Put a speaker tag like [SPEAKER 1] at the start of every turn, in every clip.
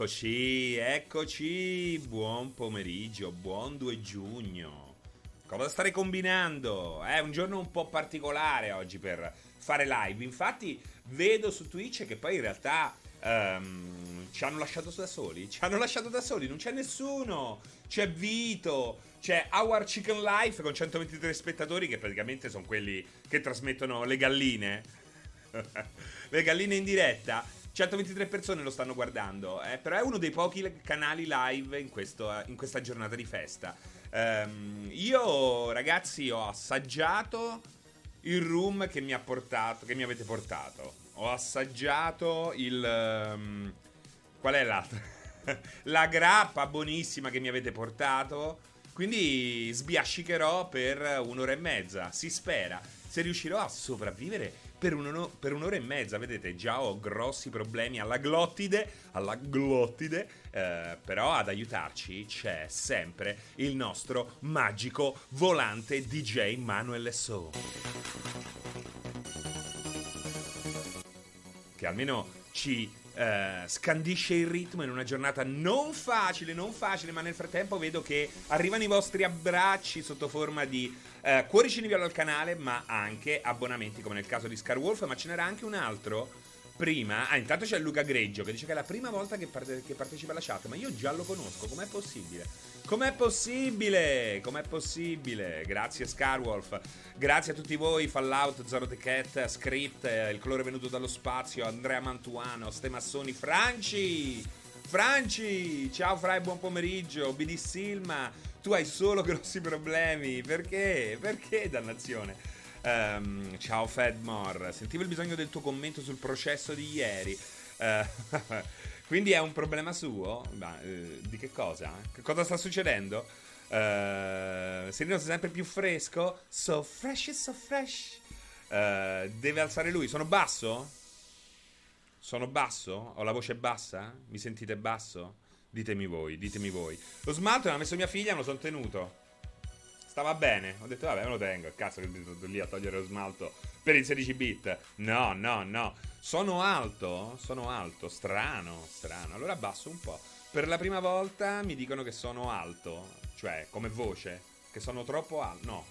[SPEAKER 1] Eccoci, eccoci, buon pomeriggio, buon 2 giugno. Cosa state combinando? È un giorno un po' particolare oggi per fare live. Infatti vedo su Twitch che poi in realtà um, ci hanno lasciato da soli. Ci hanno lasciato da soli, non c'è nessuno. C'è Vito, c'è Our Chicken Life con 123 spettatori che praticamente sono quelli che trasmettono le galline. le galline in diretta. 123 persone lo stanno guardando, eh, però è uno dei pochi canali live in, questo, in questa giornata di festa. Um, io, ragazzi, ho assaggiato il room che mi portato, che mi avete portato. Ho assaggiato il. Um, qual è l'altra? La grappa buonissima che mi avete portato. Quindi sbiascicherò per un'ora e mezza. Si spera. Se riuscirò a sopravvivere per, un, per, un'ora e mezza. Vedete, già ho grossi problemi alla glottide, alla glottide, eh, però ad aiutarci c'è sempre il nostro magico volante DJ Manuel So. Che almeno ci Uh, scandisce il ritmo in una giornata non facile, non facile, ma nel frattempo vedo che arrivano i vostri abbracci sotto forma di uh, cuoricini viola al canale, ma anche abbonamenti come nel caso di Scarwolf, ma ce n'era anche un altro prima. Ah, intanto c'è Luca Greggio che dice che è la prima volta che, parte- che partecipa alla chat, ma io già lo conosco, com'è possibile? Com'è possibile? Com'è possibile? Grazie Scarwolf, grazie a tutti voi, Fallout, Zero The Cat, Script, eh, il colore venuto dallo spazio, Andrea Mantuano, Stemassoni, Franci! Franci! Ciao Fra buon pomeriggio, BD Silma, tu hai solo grossi problemi, perché? Perché dannazione? Um, ciao Fedmore, sentivo il bisogno del tuo commento sul processo di ieri. Uh, quindi è un problema suo? Ma, uh, di che cosa? Che cosa sta succedendo? Uh, Serino sei sempre più fresco. So fresh, so fresh. Uh, deve alzare lui. Sono basso? Sono basso? Ho la voce bassa? Mi sentite basso? Ditemi voi, ditemi voi. Lo smalto l'ha messo mia figlia, me lo sono tenuto. Stava bene. Ho detto, vabbè, me lo tengo. Cazzo, che sono lì a togliere lo smalto per il 16 bit. No, no, no. Sono alto? Sono alto. Strano, strano. Allora abbasso un po'. Per la prima volta mi dicono che sono alto. Cioè, come voce. Che sono troppo alto. No.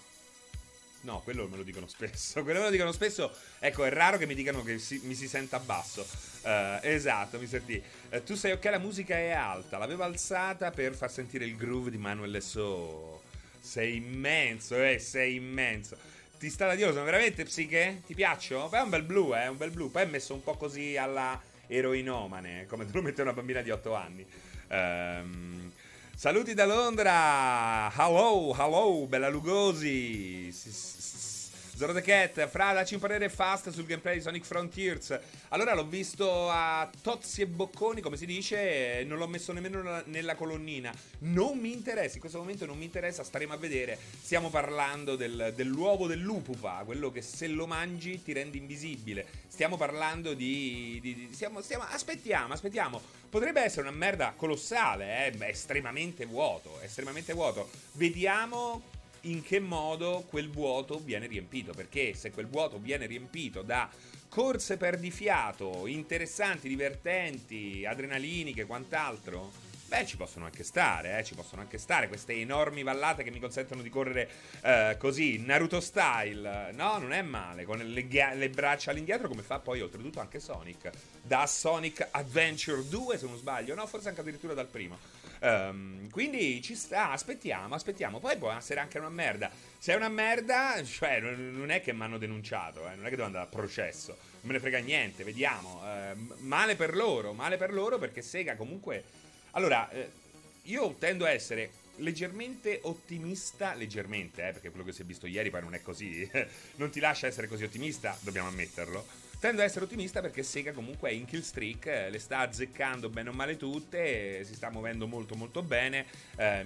[SPEAKER 1] No, quello me lo dicono spesso. Quello me lo dicono spesso. Ecco, è raro che mi dicano che si, mi si senta basso. Uh, esatto, mi senti. Uh, tu sai ok, la musica è alta. L'avevo alzata per far sentire il groove di Manuel So. Sei immenso, eh, sei immenso. Ti sta da Dio, sono veramente psiche? Ti piaccio? Poi è un bel blu, eh, un bel blu. Poi è messo un po' così alla eroinomane, come te lo mette una bambina di 8 anni. Um, saluti da Londra! Hello, hello, bella Lugosi! Zero the Cat, fra dacci un parere fast sul gameplay di Sonic Frontiers. Allora l'ho visto a tozzi e bocconi, come si dice, non l'ho messo nemmeno nella colonnina. Non mi interessa, in questo momento non mi interessa, staremo a vedere. Stiamo parlando del, dell'uovo dell'upupa, quello che se lo mangi ti rende invisibile. Stiamo parlando di... di, di stiamo, stiamo, aspettiamo, aspettiamo. Potrebbe essere una merda colossale, eh? Beh, estremamente vuoto, estremamente vuoto. Vediamo in che modo quel vuoto viene riempito. Perché se quel vuoto viene riempito da corse per di fiato, interessanti, divertenti, adrenaliniche, quant'altro, beh, ci possono anche stare, eh, ci possono anche stare queste enormi vallate che mi consentono di correre eh, così, Naruto style. No, non è male, con le, le, braccia all'indietro, come fa poi oltretutto anche Sonic. Da Sonic Adventure 2, se non sbaglio, no, forse anche addirittura dal primo. Um, quindi ci sta, aspettiamo, aspettiamo. Poi può essere anche una merda. Se è una merda, cioè, non è che mi hanno denunciato, eh, non è che devo andare a processo. Non me ne frega niente, vediamo. Uh, male per loro, male per loro perché Sega comunque... Allora, eh, io tendo a essere leggermente ottimista, leggermente, eh, perché quello che si è visto ieri poi non è così, non ti lascia essere così ottimista, dobbiamo ammetterlo. Tendo ad essere ottimista perché Sega comunque è in kill streak, eh, le sta azzeccando bene o male tutte, si sta muovendo molto molto bene. Eh,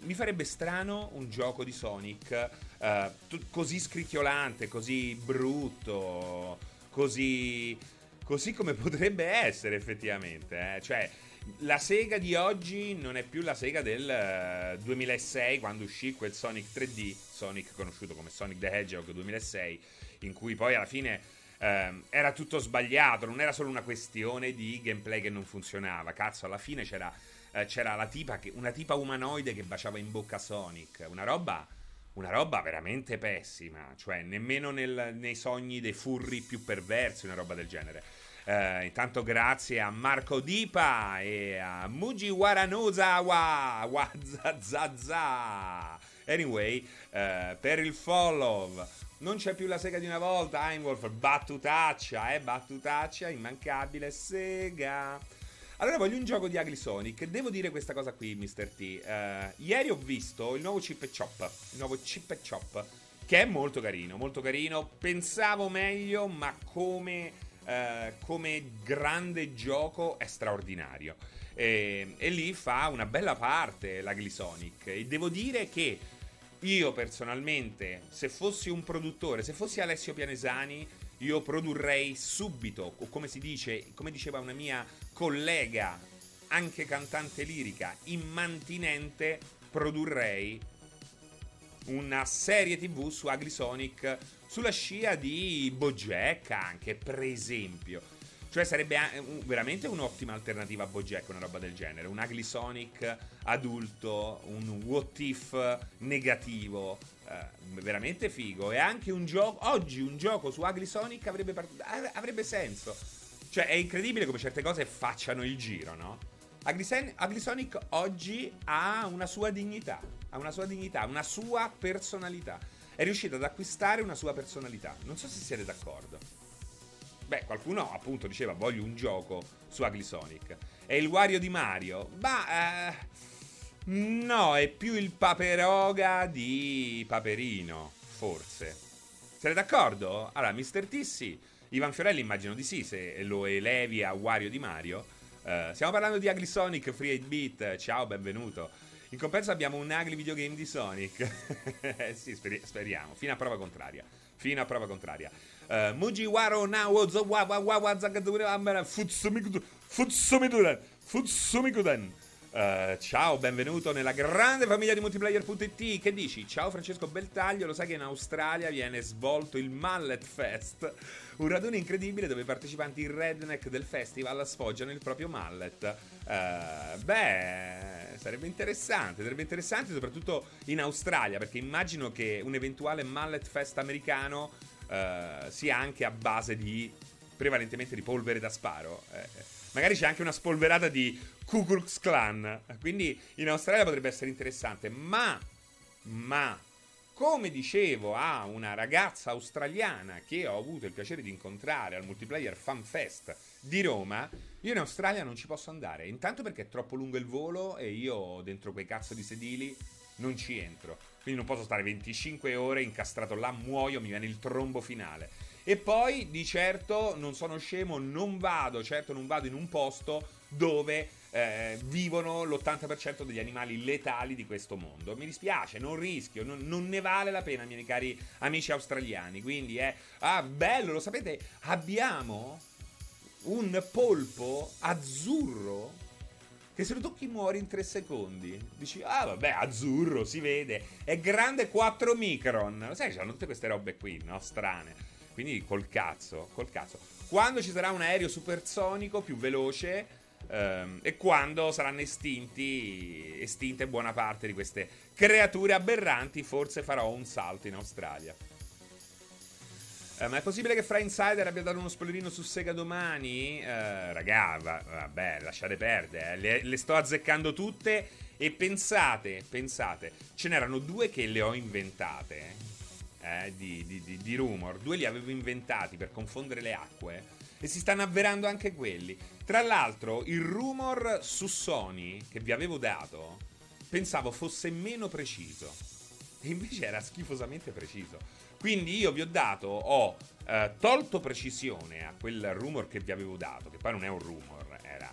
[SPEAKER 1] mi farebbe strano un gioco di Sonic eh, così scricchiolante, così brutto, così, così come potrebbe essere effettivamente. Eh. Cioè, la Sega di oggi non è più la Sega del uh, 2006 quando uscì quel Sonic 3D, Sonic conosciuto come Sonic the Hedgehog 2006, in cui poi alla fine eh, era tutto sbagliato, non era solo una questione di gameplay che non funzionava. Cazzo, alla fine c'era, eh, c'era tipa che, una tipa umanoide che baciava in bocca Sonic, una roba una roba veramente pessima, cioè nemmeno nel, nei sogni dei furri più perversi una roba del genere. Uh, intanto grazie a Marco Dipa e a Mujiwara Nozawa Wazazaza. Anyway, uh, per il follow non c'è più la sega di una volta, Einwolf, battutaccia, eh, battutaccia, immancabile sega. Allora voglio un gioco di Ugly Sonic. Devo dire questa cosa qui, Mr. T. Uh, ieri ho visto il nuovo Chip Chop. Il nuovo Chip Chop. Che è molto carino, molto carino. Pensavo meglio, ma come, uh, come grande gioco è straordinario. E, e, lì fa una bella parte l'Ugly Sonic. E devo dire che io personalmente, se fossi un produttore, se fossi Alessio Pianesani, io produrrei subito, o come si dice, come diceva una mia collega, anche cantante lirica, immantinente, produrrei una serie tv su Agrisonic sulla scia di Bojack anche, per esempio. Cioè sarebbe veramente un'ottima alternativa a Bojack, una roba del genere. Un Ugly Sonic adulto, un what if negativo. Eh, veramente figo. E anche un gioco. Oggi un gioco su Ugly Sonic avrebbe, avrebbe senso. Cioè, è incredibile come certe cose facciano il giro, no? Agrisonic oggi ha una sua dignità, ha una sua dignità, una sua personalità. È riuscito ad acquistare una sua personalità. Non so se siete d'accordo. Beh, qualcuno appunto diceva voglio un gioco su Agrisonic. È il Wario di Mario? Ma... Eh, no, è più il Paperoga di Paperino, forse. Siete d'accordo? Allora, Mr. T sì. Ivan Fiorelli immagino di sì, se lo elevi a Wario di Mario. Uh, stiamo parlando di Ugly Sonic Free 8-bit, ciao, benvenuto. In compenso abbiamo un ugly videogame di Sonic. eh sì, speri- speriamo, fino a prova contraria. Fino a prova contraria. Uh, Mujiwaro Nawo Zowawa Zagadura Futsumikudan Futsumikudan Futsumikudan Uh, ciao, benvenuto nella grande famiglia di multiplayer.it. Che dici? Ciao Francesco Beltaglio, lo sai che in Australia viene svolto il Mallet Fest, un raduno incredibile dove i partecipanti redneck del festival sfoggiano il proprio mallet. Uh, beh, sarebbe interessante, sarebbe interessante soprattutto in Australia, perché immagino che un eventuale Mallet Fest americano uh, sia anche a base di prevalentemente di polvere da sparo. Eh, Magari c'è anche una spolverata di Ku Klux Klan. Quindi in Australia potrebbe essere interessante. Ma, ma, come dicevo a una ragazza australiana che ho avuto il piacere di incontrare al Multiplayer Fan Fest di Roma, io in Australia non ci posso andare. Intanto perché è troppo lungo il volo e io dentro quei cazzo di sedili non ci entro. Quindi non posso stare 25 ore incastrato là, muoio, mi viene il trombo finale. E poi di certo non sono scemo, non vado, certo non vado in un posto dove eh, vivono l'80% degli animali letali di questo mondo. Mi dispiace, non rischio, non, non, ne vale la pena, miei cari amici australiani. Quindi è... Ah, bello, lo sapete? Abbiamo un polpo azzurro che se lo tocchi muori in 3 secondi. Dici, ah vabbè, azzurro, si vede. È grande 4 micron. Lo sai, c'hanno tutte queste robe qui, no? Strane. Quindi col cazzo, col cazzo. Quando ci sarà un aereo supersonico più veloce ehm, e quando saranno estinti, estinte buona parte di queste creature aberranti, forse farò un salto in Australia. Eh, ma è possibile che Fra Insider abbia dato uno spoilerino su Sega domani? Eh, raga, va, vabbè, lasciate perdere. Eh. Le, le, sto azzeccando tutte e pensate, pensate, ce n'erano due che le ho inventate. Eh eh, di, di, di, rumor, due li avevo inventati per confondere le acque e si stanno avverando anche quelli. Tra l'altro, il rumor su Sony che vi avevo dato pensavo fosse meno preciso e invece era schifosamente preciso. Quindi io vi ho dato, ho eh, tolto precisione a quel rumor che vi avevo dato, che poi non è un rumor, era,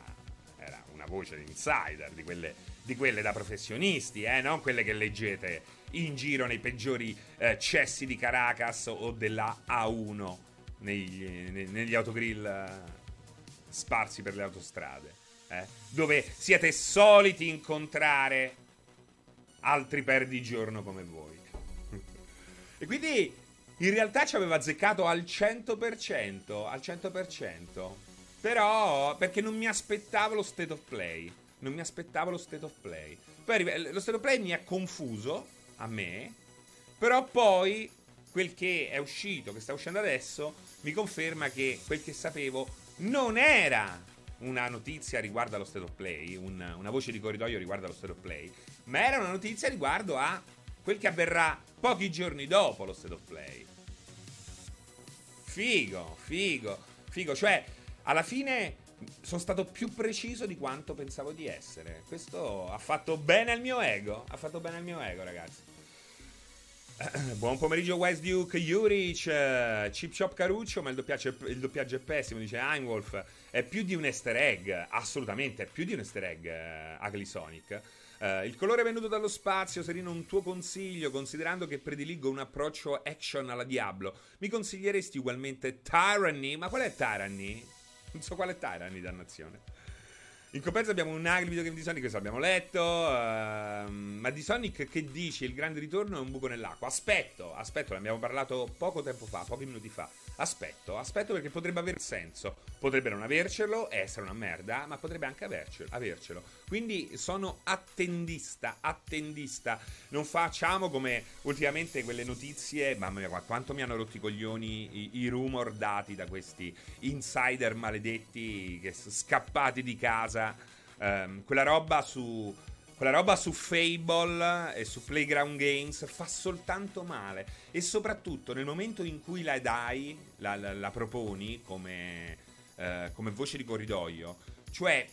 [SPEAKER 1] era una voce di insider, di quelle, di quelle da professionisti, eh, non quelle che leggete in giro nei peggiori eh, cessi di Caracas o della A1 negli, negli autogrill eh, sparsi per le autostrade, eh, dove siete soliti incontrare altri perdigiorno come voi. E quindi in realtà ci aveva azzeccato al 100%, al 100%. Però, perché non mi aspettavo lo state of play. Non mi aspettavo lo state of play. Poi lo state of play mi ha confuso, a me, però poi quel che è uscito, che sta uscendo adesso, mi conferma che quel che sapevo non era una notizia riguardo allo state of play, un, una voce di corridoio riguardo allo state of play, ma era una notizia riguardo a quel che avverrà pochi giorni dopo lo state of play. Figo, figo, figo, cioè alla fine sono stato più preciso di quanto pensavo di essere. Questo ha fatto bene al mio ego, ha fatto bene al mio ego, ragazzi. Buon pomeriggio West Duke, Juric, uh, Chip Chop Caruccio, ma il doppiaggio, il doppiaggio, è pessimo, dice Einwolf. È più di un easter egg, assolutamente, è più di un easter egg uh, Ugly Sonic. Uh, il colore venuto dallo spazio, Serino, un tuo consiglio, considerando che prediligo un approccio action alla Diablo, mi consiglieresti ugualmente Tyranny? Ma qual è Tyranny? Non so quale Tyranny, dannazione. In compenso abbiamo un ugly videogame di Sonic, questo l'abbiamo letto. Uh, ma di Sonic che dici? Il grande ritorno è un buco nell'acqua. Aspetto, aspetto, ne abbiamo parlato poco tempo fa, pochi minuti fa. Aspetto, aspetto perché potrebbe aver senso. Potrebbe non avercelo essere una merda, ma potrebbe anche avercelo. avercelo. Quindi sono attendista, attendista. Non facciamo come ultimamente quelle notizie, mamma mia, quanto mi hanno rotto i coglioni i, i rumor dati da questi insider maledetti che sono scappati di casa Um, quella roba su. Quella roba su Fable e su Playground Games fa soltanto male. E soprattutto nel momento in cui la dai, la, la, la proponi come, uh, come, voce di corridoio, cioè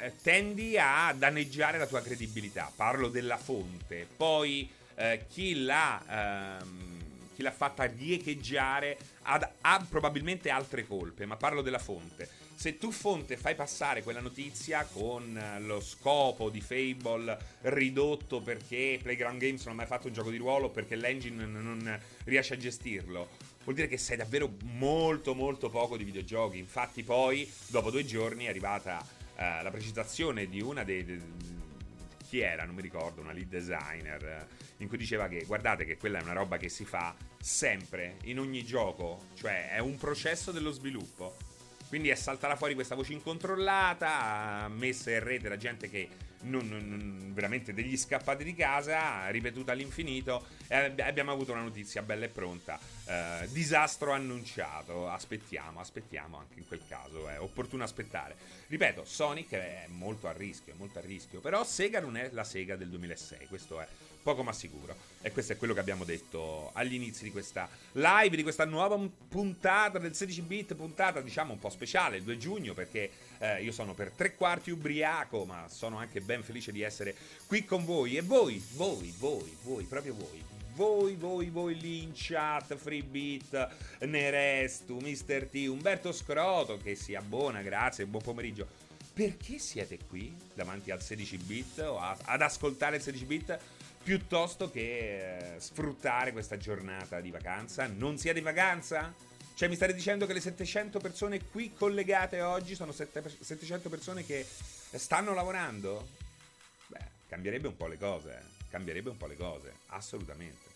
[SPEAKER 1] uh, tendi a danneggiare la tua credibilità. Parlo della fonte. Poi uh, chi l'ha. Um, chi l'ha fatta riecheggiare ha, ha probabilmente altre colpe, ma parlo della fonte se tu fonte fai passare quella notizia con lo scopo di Fable ridotto perché Playground Games non ha mai fatto un gioco di ruolo, perché l'engine non riesce a gestirlo, vuol dire che sai davvero molto molto poco di videogiochi. Infatti poi, dopo due giorni, è arrivata uh, la precisazione di una dei... De, chi era? Non mi ricordo, una lead designer, in cui diceva che guardate che quella è una roba che si fa sempre, in ogni gioco, cioè è un processo dello sviluppo quindi è saltata fuori questa voce incontrollata, messa in rete da gente che non, non, veramente degli scappati di casa, ripetuta all'infinito. E abbiamo avuto una notizia bella e pronta. Eh, disastro annunciato. Aspettiamo, aspettiamo anche in quel caso. È opportuno aspettare. Ripeto, Sonic è molto a rischio, è molto a rischio. Però Sega non è la Sega del 2006. Questo è poco ma sicuro. E questo è quello che abbiamo detto agli inizi di questa live, di questa nuova puntata del 16 bit, puntata diciamo un po' speciale, il 2 giugno, perché eh, io sono per tre quarti ubriaco, ma sono anche ben felice di essere qui con voi. E voi, voi, voi, voi, proprio voi, voi, voi, voi lì in chat, Freebeat, Nerestu, Mr. T, Umberto Scroto che si abbona, grazie, buon pomeriggio. Perché siete qui davanti al 16 bit o a, ad ascoltare il 16 bit? Piuttosto che eh, sfruttare questa giornata di vacanza. Non siete in vacanza? Cioè mi state dicendo che le 700 persone qui collegate oggi sono 700 persone che stanno lavorando? Beh, cambierebbe un po' le cose, eh. cambierebbe un po' le cose, assolutamente.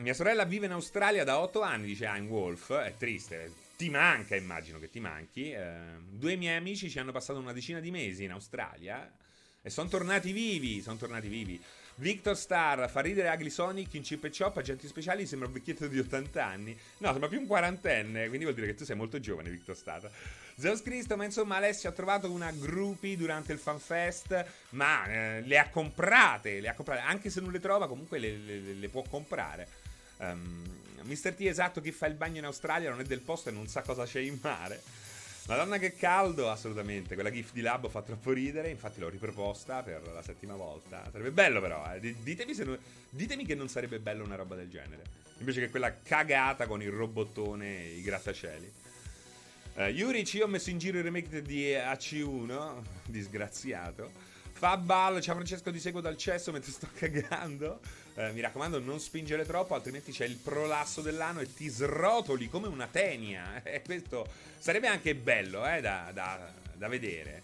[SPEAKER 1] Mia sorella vive in Australia da 8 anni, dice Ein Wolf, è triste, ti manca, immagino che ti manchi. Eh, due miei amici ci hanno passato una decina di mesi in Australia e sono tornati vivi, sono tornati vivi. Victor Star fa ridere Ugly Sonic in Chip e Chop, agenti speciali, sembra un vecchietto di 80 anni. No, sembra più un quarantenne, quindi vuol dire che tu sei molto giovane, Victor Star. Zeus Cristo, ma insomma Alessio ha trovato una groupie durante il fanfest, ma eh, le ha comprate, le ha comprate, anche se non le trova comunque le, le, le può comprare. Um, ehm, Mr. T esatto, chi fa il bagno in Australia non è del posto e non sa cosa c'è in mare. Madonna che caldo, assolutamente. Quella GIF di Labo fa troppo ridere, infatti l'ho riproposta per la settima volta. Sarebbe bello però, eh. ditemi, non... ditemi, che non sarebbe bello una roba del genere. Invece che quella cagata con il robottone e i grattacieli. Uh, Yuri, io ho messo in giro il remake di AC1, disgraziato. Fa ballo, ciao Francesco, ti seguo dal cesso mentre sto cagando. Eh, mi raccomando, non spingere troppo, altrimenti c'è il prolasso dell'anno e ti srotoli come una tenia. E questo sarebbe anche bello eh, da, da, da vedere.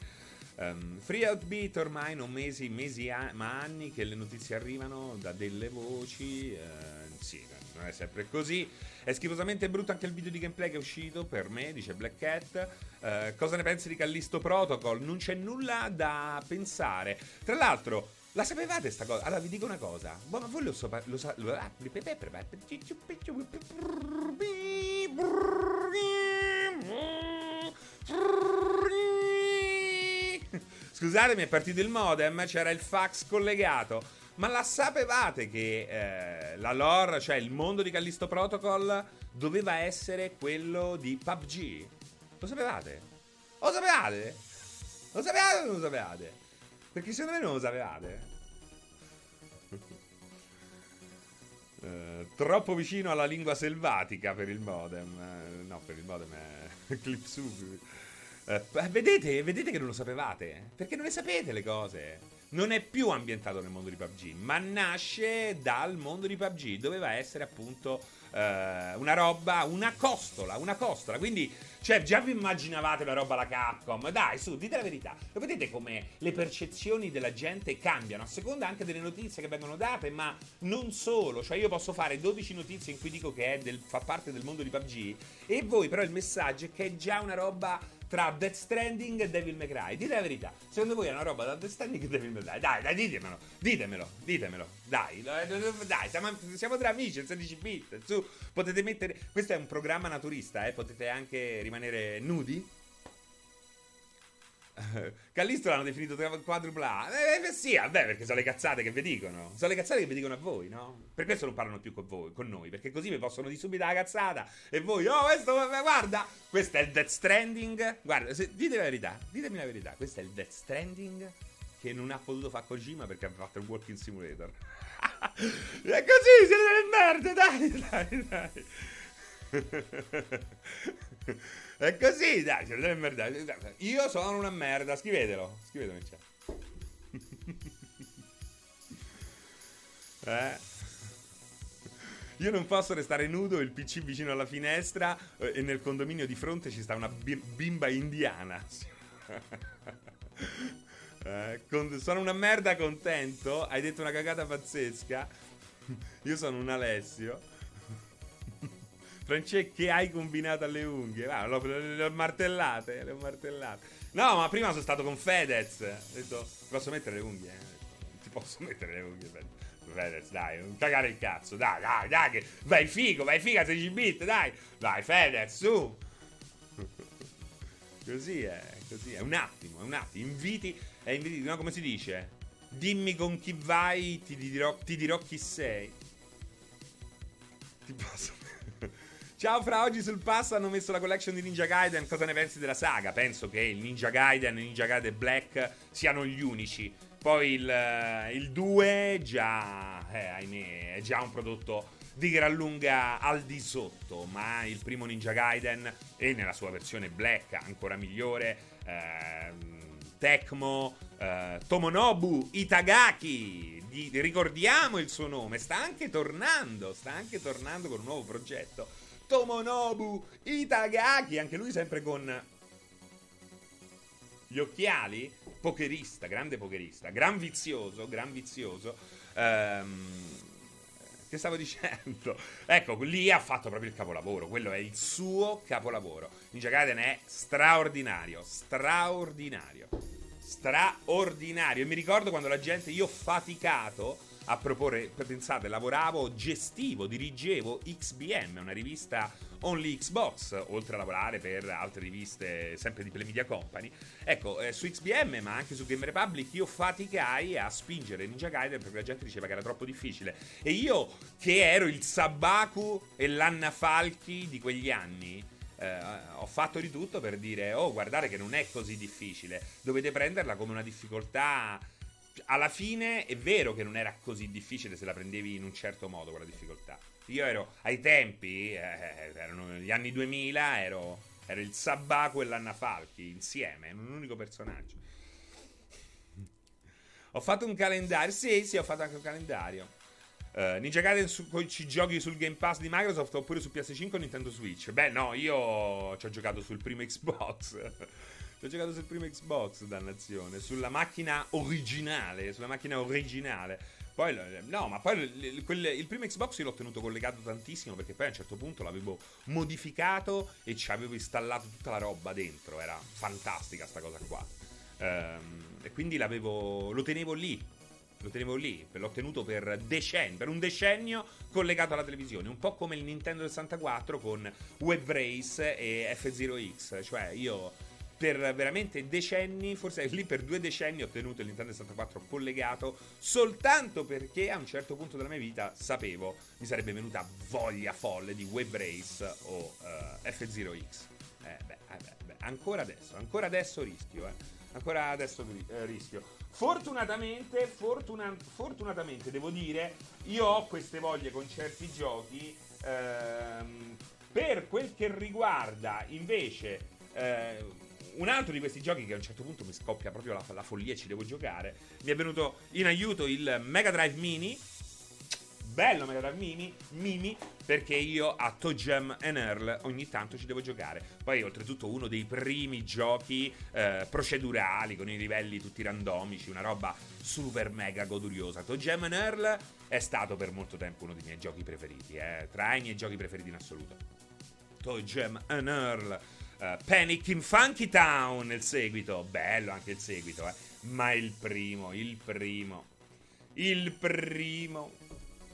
[SPEAKER 1] Um, free Outbeat ormai non mesi, mesi a- ma anni che le notizie arrivano da delle voci. Uh, sì, non è sempre così. È schifosamente brutto anche il video di gameplay che è uscito per me, dice Black Cat. Uh, cosa ne pensi di Callisto Protocol? Non c'è nulla da pensare. Tra l'altro, la sapevate sta cosa? Allora vi dico una cosa. Ma voi lo, so, lo, sa- lo, ah, Scusatemi, è partito il modem, c'era il fax collegato. Ma la sapevate che eh, la lore, cioè il mondo di Callisto Protocol, doveva essere quello di PUBG? Lo sapevate? Lo sapevate? Lo sapevate o non lo sapevate? Perché secondo me non lo sapevate. Uh, troppo vicino alla lingua selvatica per il modem. Uh, no, per il modem è Clipsu. Eh, vedete, vedete che non lo sapevate? Perché non le sapete le cose. Non è più ambientato nel mondo di PUBG, ma nasce dal mondo di PUBG. Doveva essere appunto eh, una roba, una costola, una costola. Quindi, cioè, già vi immaginavate la roba alla Capcom? Dai, su, dite la verità. Lo vedete come le percezioni della gente cambiano a seconda anche delle notizie che vengono date, ma non solo. Cioè, io posso fare 12 notizie in cui dico che del, fa parte del mondo di PUBG, e voi, però, il messaggio è che è già una roba tra Death Stranding e Devil May Cry. Dite la verità. Secondo voi è una roba da Death Stranding e Devil May Cry? Dai, dai, ditemelo. Ditemelo, ditemelo. Dai, dai, siamo, siamo tra amici, il 16 bit. Su, potete mettere... Questo è un programma naturista, eh. Potete anche rimanere nudi Callisto l'hanno definito quadrupla A. Eh, eh, sì, vabbè, perché sono le cazzate che vi dicono. Sono le cazzate che vi dicono a voi, no? Per questo non parlano più con voi, con noi, perché così vi possono di subito la cazzata. E voi, oh, questo, guarda, questo è il Death Stranding. Guarda, se, dite la verità, ditemi la verità. Questo è il Death Stranding che non ha potuto fare Kojima perché ha fatto il Walking Simulator. è così, siete delle merde, dai, dai, dai. È così, dai, siete delle. Io sono una merda, scrivetelo. Scrivetelo in chat. eh. Io non posso restare nudo, il PC vicino alla finestra eh, e nel condominio di fronte ci sta una bimba indiana. eh, con, sono una merda contento, hai detto una cagata pazzesca. Io sono un Alessio. Francesco, che hai combinato alle unghie? Ah, le, le, le ho martellate, le ho martellate. No, ma prima sono stato con Fedez. Ho detto, ti posso mettere le unghie? Ti posso mettere le unghie, Fedez, dai, non cagare il cazzo, dai, dai, dai, che vai figo, vai figa 16 bit, dai, dai, Fedez, su. così è, così è, un attimo, un attimo, inviti, è inviti, no, come si dice? Dimmi con chi vai, ti dirò, ti dirò chi sei. Ti posso Ciao Fra, oggi sul pass hanno messo la collection di Ninja Gaiden, cosa ne pensi della saga? Penso che il Ninja Gaiden e Ninja Gaiden Black siano gli unici. Poi il, 2 già, eh, ahimè, è già un prodotto di gran lunga al di sotto, ma il primo Ninja Gaiden e nella sua versione Black ancora migliore, eh, Tecmo, eh, Tomonobu Itagaki, di, ricordiamo il suo nome, sta anche tornando, sta anche tornando con un nuovo progetto Tomonobu Itagaki, anche lui sempre con gli occhiali, pokerista, grande pokerista, gran vizioso, gran vizioso. Ehm, che stavo dicendo? Ecco, lì ha fatto proprio il capolavoro, quello è il suo capolavoro. Ninja Gaiden è straordinario, straordinario, straordinario. E mi ricordo quando la gente, io ho faticato a proporre, pensate, lavoravo, gestivo, dirigevo XBM, una rivista only Xbox, oltre a lavorare per altre riviste sempre di Play Media Company. Ecco, eh, su XBM, ma anche su Game Republic, io faticai a spingere Ninja Gaiden perché la gente diceva che era troppo difficile. E io, che ero il Sabaku e l'Anna Falchi di quegli anni, eh, ho fatto di tutto per dire, oh, guardate che non è così difficile, dovete prenderla come una difficoltà alla fine è vero che non era così difficile se la prendevi in un certo modo quella difficoltà. Io ero ai tempi, eh, erano gli anni 2000, ero, ero il Sabaco e l'Anna Falchi insieme, in un unico personaggio. Ho fatto un calendario, sì, sì, ho fatto anche un calendario. Uh, Ninja Gaiden su, ci giochi sul Game Pass di Microsoft oppure su PS5 o Nintendo Switch? Beh, no, io ci ho giocato sul primo Xbox. L'ho giocato sul primo Xbox, dannazione, sulla macchina originale, sulla macchina originale. Poi, no, ma poi quel, il primo Xbox io l'ho tenuto collegato tantissimo perché poi a un certo punto l'avevo modificato e ci avevo installato tutta la roba dentro. Era fantastica sta cosa qua. Ehm, e quindi l'avevo, lo tenevo lì. Lo tenevo lì, l'ho tenuto per decenni, per un decennio collegato alla televisione, un po' come il Nintendo 64 con Web Race e F0X, cioè io per veramente decenni, forse lì per due decenni ho tenuto il Nintendo 64 collegato soltanto perché a un certo punto della mia vita sapevo mi sarebbe venuta voglia folle di Web Race o uh, F0X. Eh, beh, eh, beh, beh, ancora adesso, ancora adesso rischio, eh. Ancora adesso eh, rischio. Fortunatamente, fortuna, fortunatamente devo dire, io ho queste voglie con certi giochi. Ehm, per quel che riguarda invece eh, un altro di questi giochi che a un certo punto mi scoppia proprio la, la follia e ci devo giocare, mi è venuto in aiuto il Mega Drive Mini. Bello Mega Drive Mini, Mini, perché io a Toe Jam and Earl ogni tanto ci devo giocare. Poi oltretutto uno dei primi giochi eh, procedurali con i livelli tutti randomici, una roba super mega goduriosa. Toe Jam and Earl è stato per molto tempo uno dei miei giochi preferiti, eh, tra i miei giochi preferiti in assoluto. Toe Jam and Earl Uh, Panic in Funky Town nel seguito. Bello anche il seguito, eh. Ma il primo, il primo. Il primo.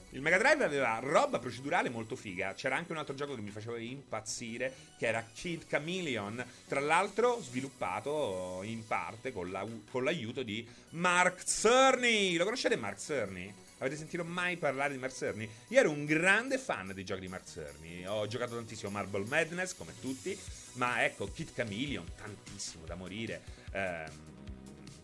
[SPEAKER 1] Il Mega Drive aveva roba procedurale molto figa. C'era anche un altro gioco che mi faceva impazzire, che era Kid Chameleon. Tra l'altro, sviluppato in parte con, la, con l'aiuto di Mark Cerny. Lo conoscete Mark Cerny? Avete sentito mai parlare di Mark Cerny? Io ero un grande fan dei giochi di Mark Cerny. Ho giocato tantissimo Marble Madness, come tutti. Ma ecco, Kid Chameleon, tantissimo da morire. Ehm,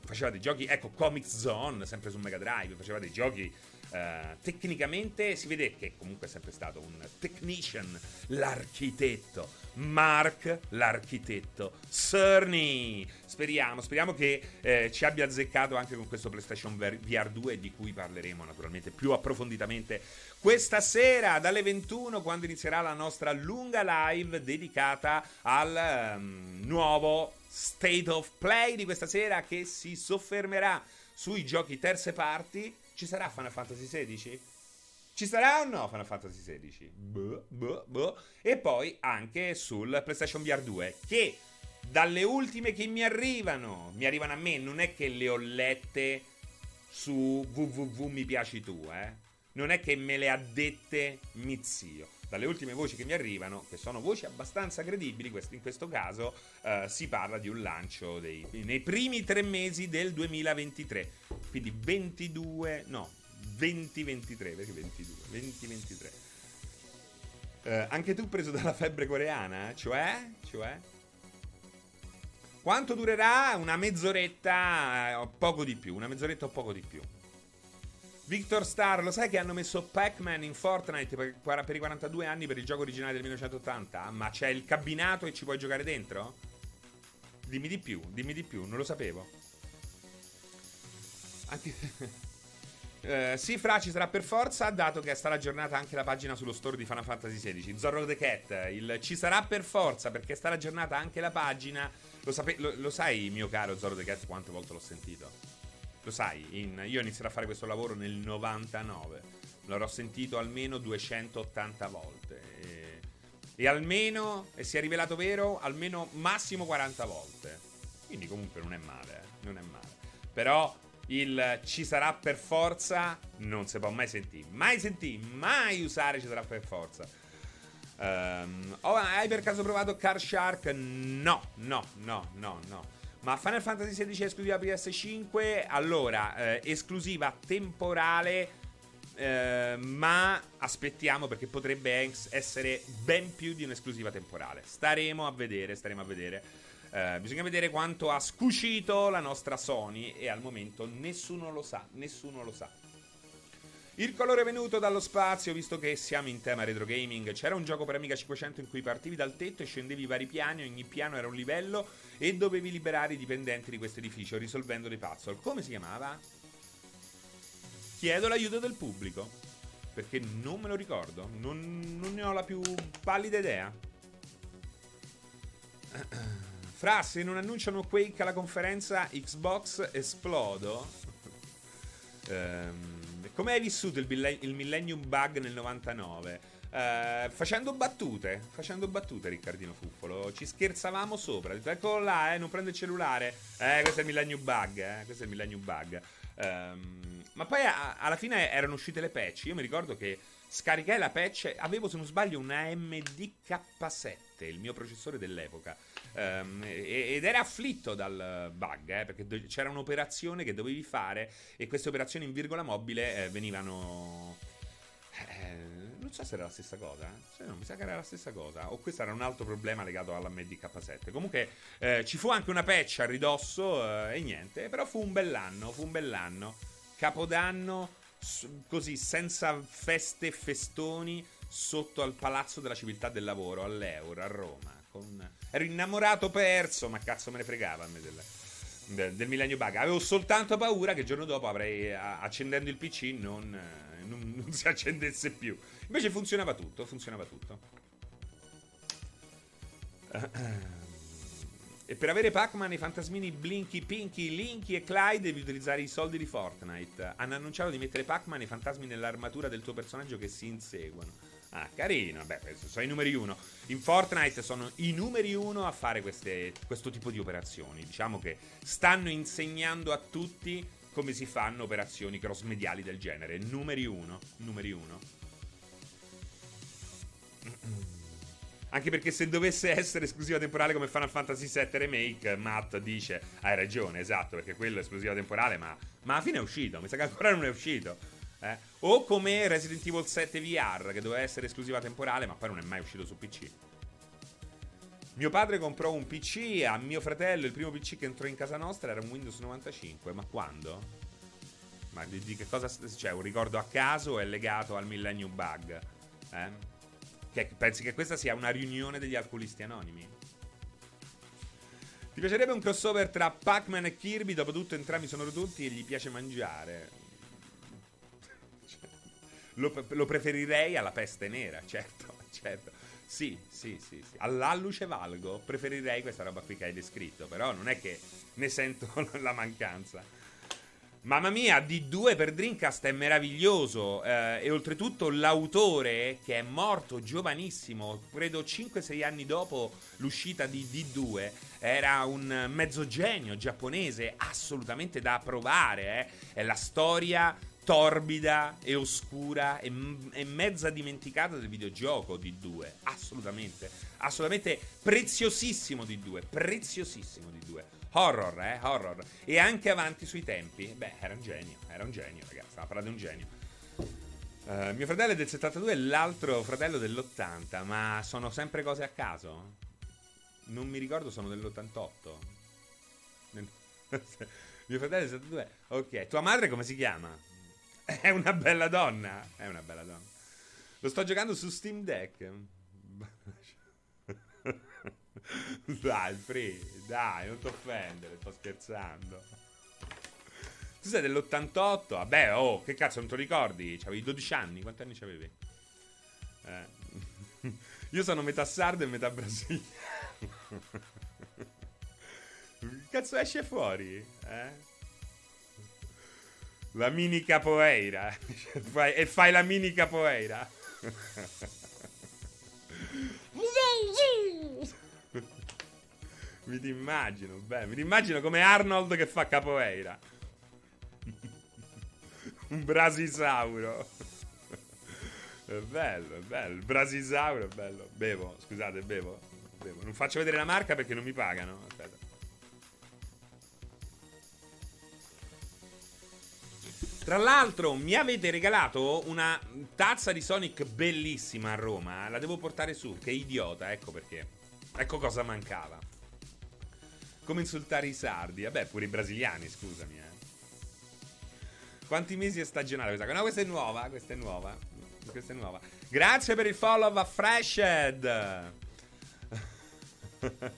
[SPEAKER 1] faceva dei giochi, ecco, Comic Zone, sempre su Mega Drive, faceva dei giochi Uh, tecnicamente si vede che comunque è sempre stato un technician, l'architetto. Mark, l'architetto. Cerny. Speriamo, speriamo che eh, ci abbia azzeccato anche con questo PlayStation VR 2 di cui parleremo naturalmente più approfonditamente questa sera dalle 21 quando inizierà la nostra lunga live dedicata al um, nuovo State of Play di questa sera che si soffermerà sui giochi terze parti ci sarà Final Fantasy XVI? Ci sarà o no Final Fantasy XVI? Boh, boh, boh. E poi anche sul PlayStation VR 2 che dalle ultime che mi arrivano, mi arrivano a me, non è che le ho lette su www mi piaci tu, eh. Non è che me le ha dette Mizio. Dalle ultime voci che mi arrivano, che sono voci abbastanza credibili, in questo caso uh, si parla di un lancio dei, nei primi tre mesi del 2023. Quindi 22, no, 2023, perché 22? 2023. Uh, anche tu preso dalla febbre coreana? Cioè? Cioè? Quanto durerà? Una mezz'oretta o poco di più. Una mezz'oretta o poco di più. Victor Star, lo sai che hanno messo Pac-Man in Fortnite per, per, i 42 anni per il gioco originale del 1980? Ma c'è il cabinato e ci puoi giocare dentro? Dimmi di più, dimmi di più, non lo sapevo. Anche... eh, sì, Fra ci sarà per forza, dato che sta aggiornata anche la pagina sullo store di Final Fantasy XVI. Zorro the Cat, il ci sarà per forza perché sta aggiornata anche la pagina. Lo, sape- lo, lo sai, mio caro Zorro the Cat, quante volte l'ho sentito? Lo sai, in, io ho iniziato a fare questo lavoro nel 99, l'avrò sentito almeno 280 volte. E, e almeno, e si è rivelato vero, almeno massimo 40 volte. Quindi comunque non è male, eh, non è male. Però il ci sarà per forza non si può mai sentire. Mai sentire, mai usare ci sarà per forza. Um, oh, hai per caso provato Car Shark? No, no, no, no, no. Ma Final Fantasy XVI esclusiva PS5, allora, eh, esclusiva temporale, eh, ma aspettiamo perché potrebbe essere ben più di un'esclusiva temporale. Staremo a vedere, staremo a vedere. Eh, bisogna vedere quanto ha scucito la nostra Sony e al momento nessuno lo sa, nessuno lo sa. Il colore venuto dallo spazio, visto che siamo in tema retro gaming, c'era un gioco per Amiga 500 in cui partivi dal tetto e scendevi vari piani, ogni piano era un livello e dovevi liberare i dipendenti di questo edificio risolvendo dei puzzle. Come si chiamava? Chiedo l'aiuto del pubblico, perché non me lo ricordo, non, non ne ho la più pallida idea. Fra, se non annunciano Quake alla conferenza Xbox esplodo. ehm, come hai vissuto il, bille- il Millennium Bug nel 99? Uh, facendo battute, facendo battute, Riccardino Fuffolo. Ci scherzavamo sopra. Eccolo là, eh, non prende il cellulare. Eh, questo è il Millennium Bug. Eh, questo è il Millennium Bug. Um, ma poi a- alla fine erano uscite le patch. Io mi ricordo che scaricai la patch. Avevo, se non sbaglio, una MDK7, il mio processore dell'epoca. Um, ed era afflitto dal bug eh, perché do- c'era un'operazione che dovevi fare e queste operazioni in virgola mobile eh, venivano eh, non so se era la stessa cosa. Eh? no, mi sa che era la stessa cosa. O questo era un altro problema legato alla MDK7. Comunque eh, ci fu anche una patch a ridosso eh, e niente. Però fu un bell'anno. Fu un bell'anno. Capodanno così senza feste e festoni sotto al Palazzo della Civiltà del Lavoro all'Euro a Roma. Con... Ero innamorato perso, ma cazzo me ne fregava a me del, del, Millennio Bug. Avevo soltanto paura che il giorno dopo avrei, accendendo il PC, non, non, non si accendesse più. Invece funzionava tutto, funzionava tutto. E per avere Pac-Man, i fantasmini Blinky, Pinky, Linky e Clyde devi utilizzare i soldi di Fortnite. Hanno annunciato di mettere Pac-Man e i fantasmi nell'armatura del tuo personaggio che si inseguono. Ah, carino. Beh, sono i numeri uno. In Fortnite sono i numeri uno a fare queste, questo tipo di operazioni. Diciamo che stanno insegnando a tutti come si fanno operazioni cross-mediali del genere. Numeri uno. Numeri uno. Anche perché se dovesse essere esclusiva temporale come Final Fantasy VII Remake, Matt dice: Hai ragione, esatto, perché quello è esclusiva temporale, ma, ma alla fine è uscito. Mi sa che ancora non è uscito. Eh? O come Resident Evil 7 VR, che doveva essere esclusiva temporale, ma poi non è mai uscito su PC. Mio padre comprò un PC a mio fratello. Il primo PC che entrò in casa nostra era un Windows 95. Ma quando? Ma di, di che cosa. Cioè, un ricordo a caso è legato al Millennium Bug? Eh? Che, pensi che questa sia una riunione degli alcolisti anonimi? Ti piacerebbe un crossover tra Pac-Man e Kirby? Dopotutto entrambi sono rodotti e gli piace mangiare. lo, lo, preferirei alla peste nera, certo, certo. Sì, sì, sì, sì. All'alluce valgo. Preferirei questa roba qui che hai descritto, però non è che ne sento la mancanza. Mamma mia, D2 per Dreamcast è meraviglioso. Eh, e oltretutto l'autore, che è morto giovanissimo, credo 5-6 anni dopo l'uscita di D2, era un mezzo genio giapponese, assolutamente da approvare. Eh. È la storia torbida e oscura e, e, mezza dimenticata del videogioco di 2 assolutamente assolutamente preziosissimo di 2 preziosissimo di 2 Horror, eh, horror. E anche avanti sui tempi. Beh, era un genio, era un genio, ragazzi. Stava parlando di un genio. Uh, mio fratello è del 72 e l'altro fratello dell'80, ma sono sempre cose a caso? Non mi ricordo, sono dell'88. mio fratello è del 72. Ok, tua madre come si chiama? È una bella donna. È una bella donna. Lo sto giocando su Steam Deck. Dai, Free, dai, non ti offendere, sto scherzando. Tu sei dell'88? Vabbè, oh, che cazzo, non ti ricordi? C'avevi 12 anni, quanti anni c'avevi? Eh. Io sono metà sardo e metà brasiliano. che cazzo esce fuori? Eh? La mini capoeira. e fai la mini capoeira. Mi ti immagino, beh, mi ti immagino come Arnold che fa capoeira. Un brasisauro. È bello, è bello. Il brasisauro è bello. Bevo, scusate, bevo. bevo. Non faccio vedere la marca perché non mi pagano. Aspetta. Tra l'altro, mi avete regalato una tazza di Sonic bellissima a Roma. La devo portare su. Che idiota, ecco perché. Ecco cosa mancava. Come insultare i sardi? Vabbè, pure i brasiliani, scusami. Eh. Quanti mesi è stagionale questa? No, questa è nuova, questa è nuova. Questa è nuova. Grazie per il follow a Freshed.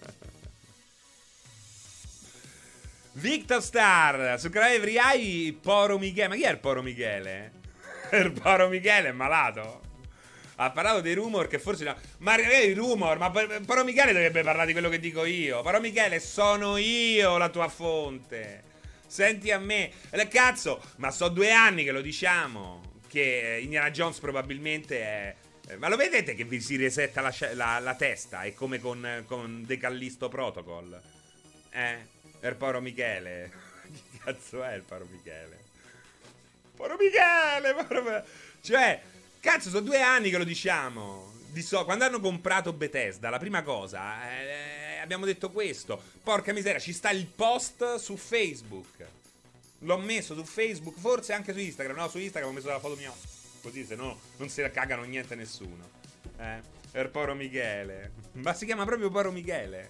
[SPEAKER 1] Victor Star su canale Vriai Poro Michele. Ma chi è il Poro Michele? il Poro Michele è malato. Ha parlato dei rumor che forse no. Ma i rumor, ma però Michele dovrebbe parlare di quello che dico io. Però Michele sono io la tua fonte. Senti a me. E cazzo, ma so due anni che lo diciamo. Che Indiana Jones probabilmente è. Eh, ma lo vedete che vi si resetta la, la, la testa? È come con, con The Callisto Protocol. Eh? Per Poro Michele. Che cazzo è il Poro Michele? Poro Michele! Poro... Cioè, cazzo, sono due anni che lo diciamo. Di so, quando hanno comprato Bethesda, la prima cosa, eh, abbiamo detto questo. Porca miseria, ci sta il post su Facebook. L'ho messo su Facebook, forse anche su Instagram. No, su Instagram ho messo la foto mia. Così, se no, non se la cagano niente nessuno. Eh, per Poro Michele. Ma si chiama proprio Poro Michele.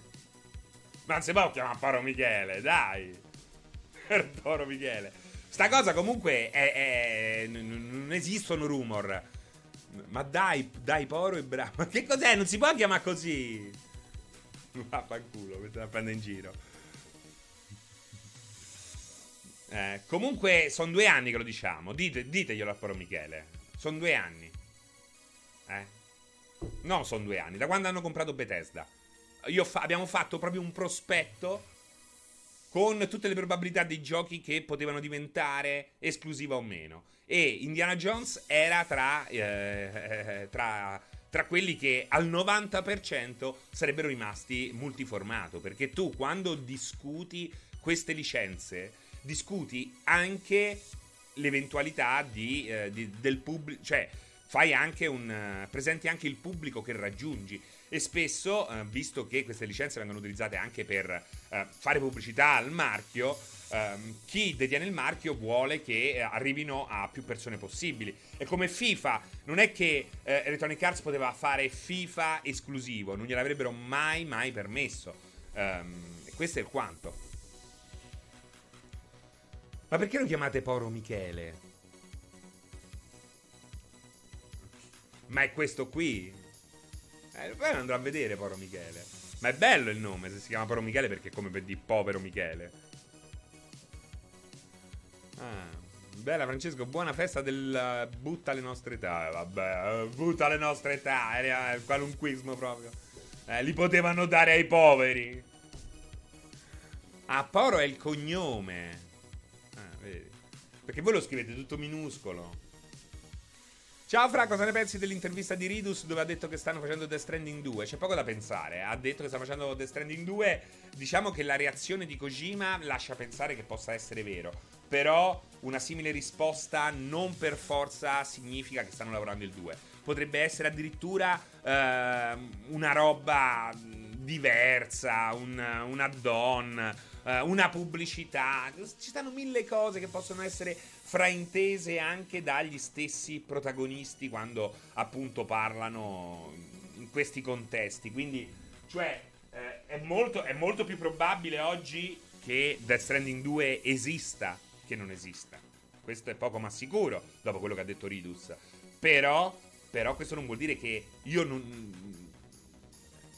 [SPEAKER 1] Ma non si può chiamare Poro Michele, dai. Per Poro Michele. Sta cosa comunque è, è, non esistono rumor. Ma dai, dai, Poro e bravo. Ma che cos'è? Non si può chiamare così. Vaffanculo, mi sta prendendo in giro. Eh, comunque, sono due anni che lo diciamo. Dite, diteglielo a Poro Michele. Sono due anni. Eh? No, sono due anni. Da quando hanno comprato Bethesda. Fa- abbiamo fatto proprio un prospetto con tutte le probabilità dei giochi che potevano diventare esclusiva o meno. E Indiana Jones era tra, eh, eh, tra, tra quelli che al 90% sarebbero rimasti multiformato. Perché tu quando discuti queste licenze, discuti anche l'eventualità di, eh, di, del pubblico, cioè fai anche un, uh, presenti anche il pubblico che raggiungi e spesso, eh, visto che queste licenze vengono utilizzate anche per eh, fare pubblicità al marchio, ehm, chi detiene il marchio vuole che eh, arrivino a più persone possibili. E come FIFA, non è che eh, Electronic Arts poteva fare FIFA esclusivo, non gliel'avrebbero mai, mai permesso. Um, questo è il quanto. Ma perché lo chiamate Poro Michele? Ma è questo qui? Eh, poi andrò a vedere Poro Michele. Ma è bello il nome, se si chiama Poro Michele perché è come per dire povero Michele. Ah, bella Francesco, buona festa del butta le nostre età. Vabbè, uh, butta le nostre età, era qualunquismo proprio. Eh, li potevano dare ai poveri. Ah, Poro è il cognome. Ah, vedi. Perché voi lo scrivete tutto minuscolo. Ciao Fra, cosa ne pensi dell'intervista di Ridus dove ha detto che stanno facendo Death Stranding 2? C'è poco da pensare, ha detto che sta facendo Death Stranding 2, diciamo che la reazione di Kojima lascia pensare che possa essere vero, però una simile risposta non per forza significa che stanno lavorando il 2. Potrebbe essere addirittura uh, una roba diversa, un, un add-on, uh, una pubblicità, ci stanno mille cose che possono essere fraintese anche dagli stessi protagonisti quando appunto parlano in questi contesti. Quindi, cioè, eh, è, molto, è molto più probabile oggi che Death Stranding 2 esista che non esista. Questo è poco ma sicuro, dopo quello che ha detto Ridus. Però, però questo non vuol dire che io non,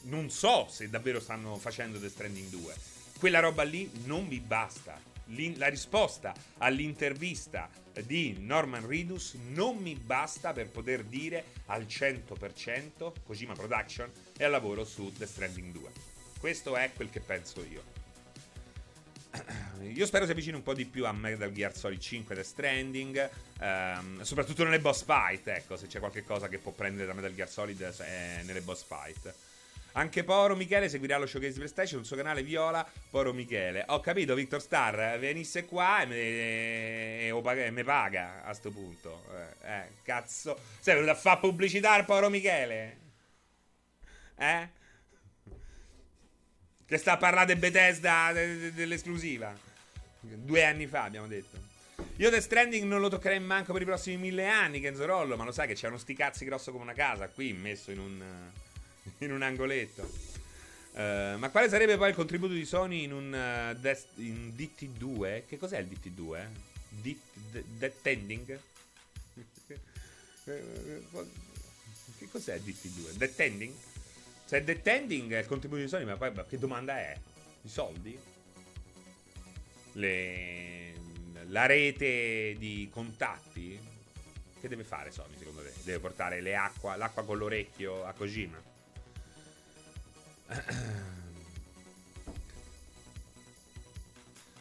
[SPEAKER 1] non so se davvero stanno facendo Death Stranding 2. Quella roba lì non mi basta la risposta all'intervista di Norman Ridus non mi basta per poter dire al 100% Kojima Production è al lavoro su The Stranding 2. Questo è quel che penso io. Io spero si avvicini un po' di più a Metal Gear Solid 5 The Stranding, ehm, soprattutto nelle boss fight, ecco, se c'è qualche cosa che può prendere da Metal Gear Solid è nelle boss fight. Anche Poro Michele seguirà lo showcase PlayStation sul suo canale Viola Poro Michele. Ho capito, Victor Star, venisse qua e me, me paga a sto punto. Eh, eh, cazzo. Sei venuto a fare pubblicità al Poro Michele? Eh? Che sta a parlare di Bethesda dell'esclusiva. Due anni fa abbiamo detto. Io The Stranding non lo toccherei manco per i prossimi mille anni, Kenzo Rollo, ma lo sai che c'è uno sti cazzi grosso come una casa qui messo in un in un angoletto. Uh, ma quale sarebbe poi il contributo di Sony in un uh, Death, in DT2? Che cos'è il DT2? Death Tending? che cos'è il DT2? Death Tending? Se è Death Tending è il contributo di Sony, ma poi che domanda è? I soldi? Le, la rete di contatti? Che deve fare Sony secondo te? Deve portare l'acqua con l'orecchio a Kojima?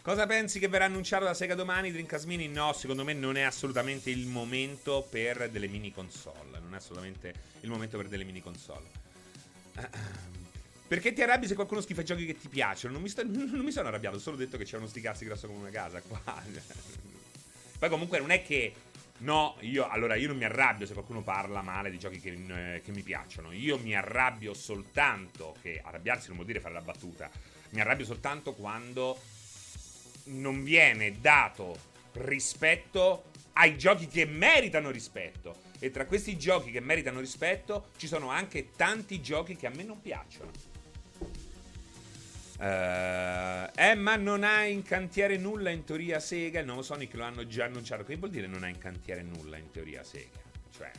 [SPEAKER 1] Cosa pensi che verrà annunciato da Sega domani? Dreamcast Mini? No, secondo me non è assolutamente il momento per delle mini console. Non è assolutamente il momento per delle mini console. Perché ti arrabbi se qualcuno schifa i giochi che ti piacciono? Non mi, sto, non mi sono arrabbiato, ho solo detto che c'è uno sticazzi grosso come una casa qua. Poi comunque non è che... No, io allora io non mi arrabbio se qualcuno parla male di giochi che, eh, che mi piacciono. Io mi arrabbio soltanto, che arrabbiarsi non vuol dire fare la battuta, mi arrabbio soltanto quando non viene dato rispetto ai giochi che meritano rispetto. E tra questi giochi che meritano rispetto ci sono anche tanti giochi che a me non piacciono. Uh, eh, ma non ha in cantiere nulla in teoria Sega. Il nuovo Sonic lo hanno già annunciato. Che vuol dire non ha in cantiere nulla in teoria Sega? Cioè,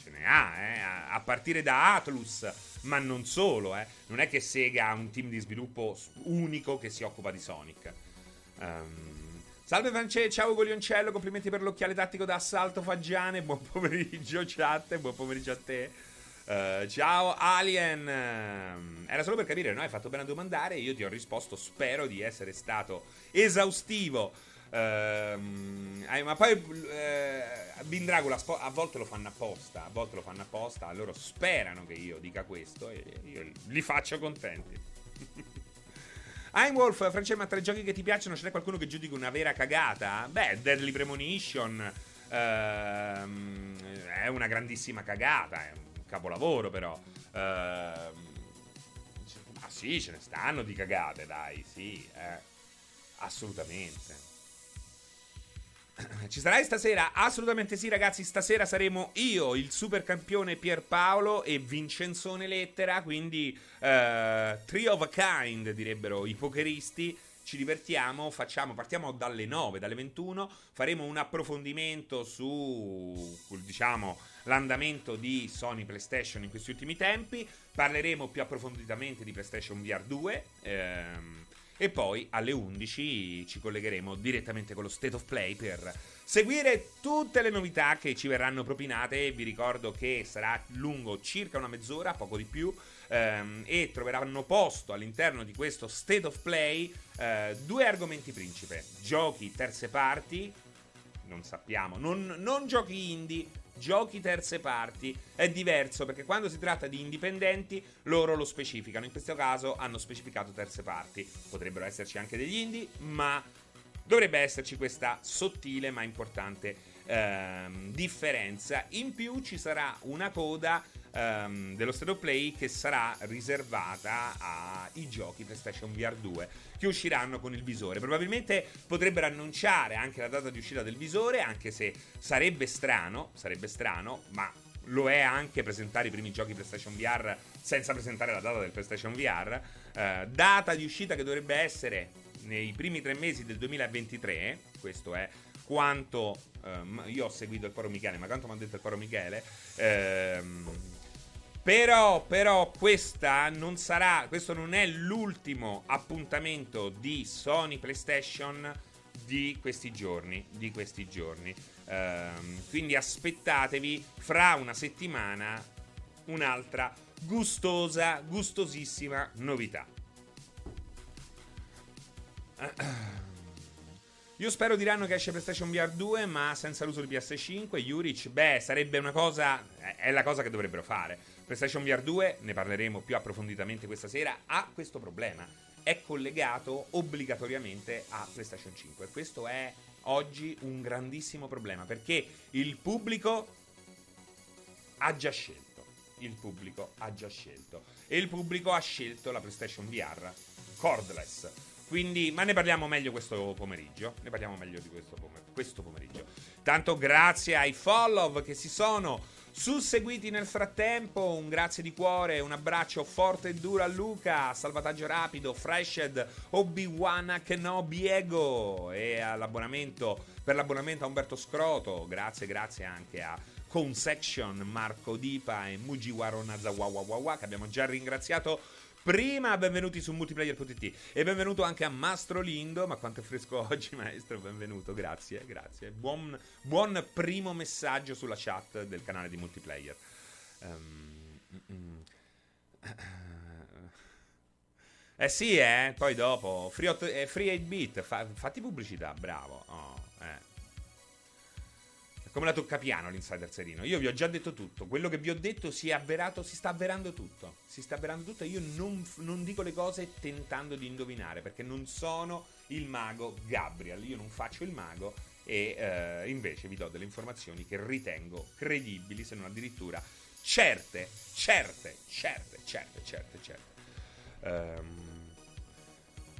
[SPEAKER 1] ce ne ha, eh? A partire da Atlus ma non solo, eh. Non è che Sega ha un team di sviluppo unico che si occupa di Sonic. Um, salve France, ciao Goglioncello, complimenti per l'occhiale tattico da assalto Faggiane, buon pomeriggio chat, buon pomeriggio a te. Uh, ciao Alien, era solo per capire, no? Hai fatto bene a domandare. Io ti ho risposto. Spero di essere stato esaustivo. Ehm, eh, ma poi eh, Bindragola a volte lo fanno apposta, a volte lo fanno apposta, loro sperano che io dica questo e io li faccio contenti. Einwolf, Francesco, ma tra i giochi che ti piacciono ce n'è qualcuno che giudica una vera cagata? Beh, Deadly Premonition ehm, è una grandissima cagata, è un capolavoro però. Ehm, ma sì, ce ne stanno di cagate, dai, sì, eh, assolutamente. Ci sarai stasera? Assolutamente sì, ragazzi. Stasera saremo io, il super campione Pierpaolo e Vincenzone Lettera. Quindi, uh, three of a kind, direbbero i pokeristi. Ci divertiamo, facciamo, partiamo dalle 9, dalle 21. Faremo un approfondimento su, diciamo, l'andamento di Sony PlayStation in questi ultimi tempi. Parleremo più approfonditamente di PlayStation VR 2. Ehm e poi alle 11 ci collegheremo direttamente con lo State of Play per seguire tutte le novità che ci verranno propinate. Vi ricordo che sarà lungo circa una mezz'ora, poco di più, ehm, e troveranno posto all'interno di questo State of Play eh, due argomenti principe: giochi terze parti, non sappiamo, non, non giochi indie giochi terze parti è diverso perché quando si tratta di indipendenti loro lo specificano. In questo caso hanno specificato terze parti. Potrebbero esserci anche degli indie, ma dovrebbe esserci questa sottile ma importante ehm, differenza. In più ci sarà una coda ehm, dello State of Play che sarà riservata ai giochi PlayStation VR 2 che usciranno con il visore. Probabilmente potrebbero annunciare anche la data di uscita del visore, anche se sarebbe strano, sarebbe strano, ma lo è anche presentare i primi giochi PlayStation VR senza presentare la data del PlayStation VR. Eh, data di uscita che dovrebbe essere nei primi tre mesi del 2023, questo è quanto ehm, io ho seguito il Poro Michele, ma quanto mi ha detto il Poro Michele, ehm, però, però questa non sarà, questo non è l'ultimo appuntamento di Sony PlayStation di questi giorni, di questi giorni. Ehm, quindi aspettatevi fra una settimana un'altra gustosa, gustosissima novità. Io spero diranno che esce PlayStation VR 2, ma senza l'uso di PS5. Juric, beh, sarebbe una cosa. È la cosa che dovrebbero fare. PlayStation VR 2, ne parleremo più approfonditamente questa sera, ha questo problema. È collegato obbligatoriamente a PlayStation 5. Questo è oggi un grandissimo problema perché il pubblico ha già scelto. Il pubblico ha già scelto. E il pubblico ha scelto la PlayStation VR cordless quindi, ma ne parliamo meglio questo pomeriggio. Ne parliamo meglio di questo, pomer- questo pomeriggio. Tanto grazie ai follow che si sono susseguiti nel frattempo. Un grazie di cuore, un abbraccio forte e duro a Luca, salvataggio rapido, Freshed, Obi-Wan Kenobi Ego e all'abbonamento per l'abbonamento a Umberto Scroto. Grazie, grazie anche a Consection, Marco Dipa e Mujiwaro Nazawawawawa che abbiamo già ringraziato Prima benvenuti su multiplayer.it e benvenuto anche a Mastro Lindo. Ma quanto è fresco oggi, maestro? Benvenuto, grazie, grazie. Buon, buon primo messaggio sulla chat del canale di multiplayer. Um, mm, eh sì, eh, poi dopo. Free, 8, eh, free 8 bit, fa, fatti pubblicità, bravo. Oh, Come la tocca piano l'insider serino. Io vi ho già detto tutto. Quello che vi ho detto si è avverato, si sta avverando tutto. Si sta avverando tutto e io non, non dico le cose tentando di indovinare, perché non sono il mago Gabriel. Io non faccio il mago e eh, invece vi do delle informazioni che ritengo credibili, se non addirittura certe, certe, certe, certe, certe, certe. Um,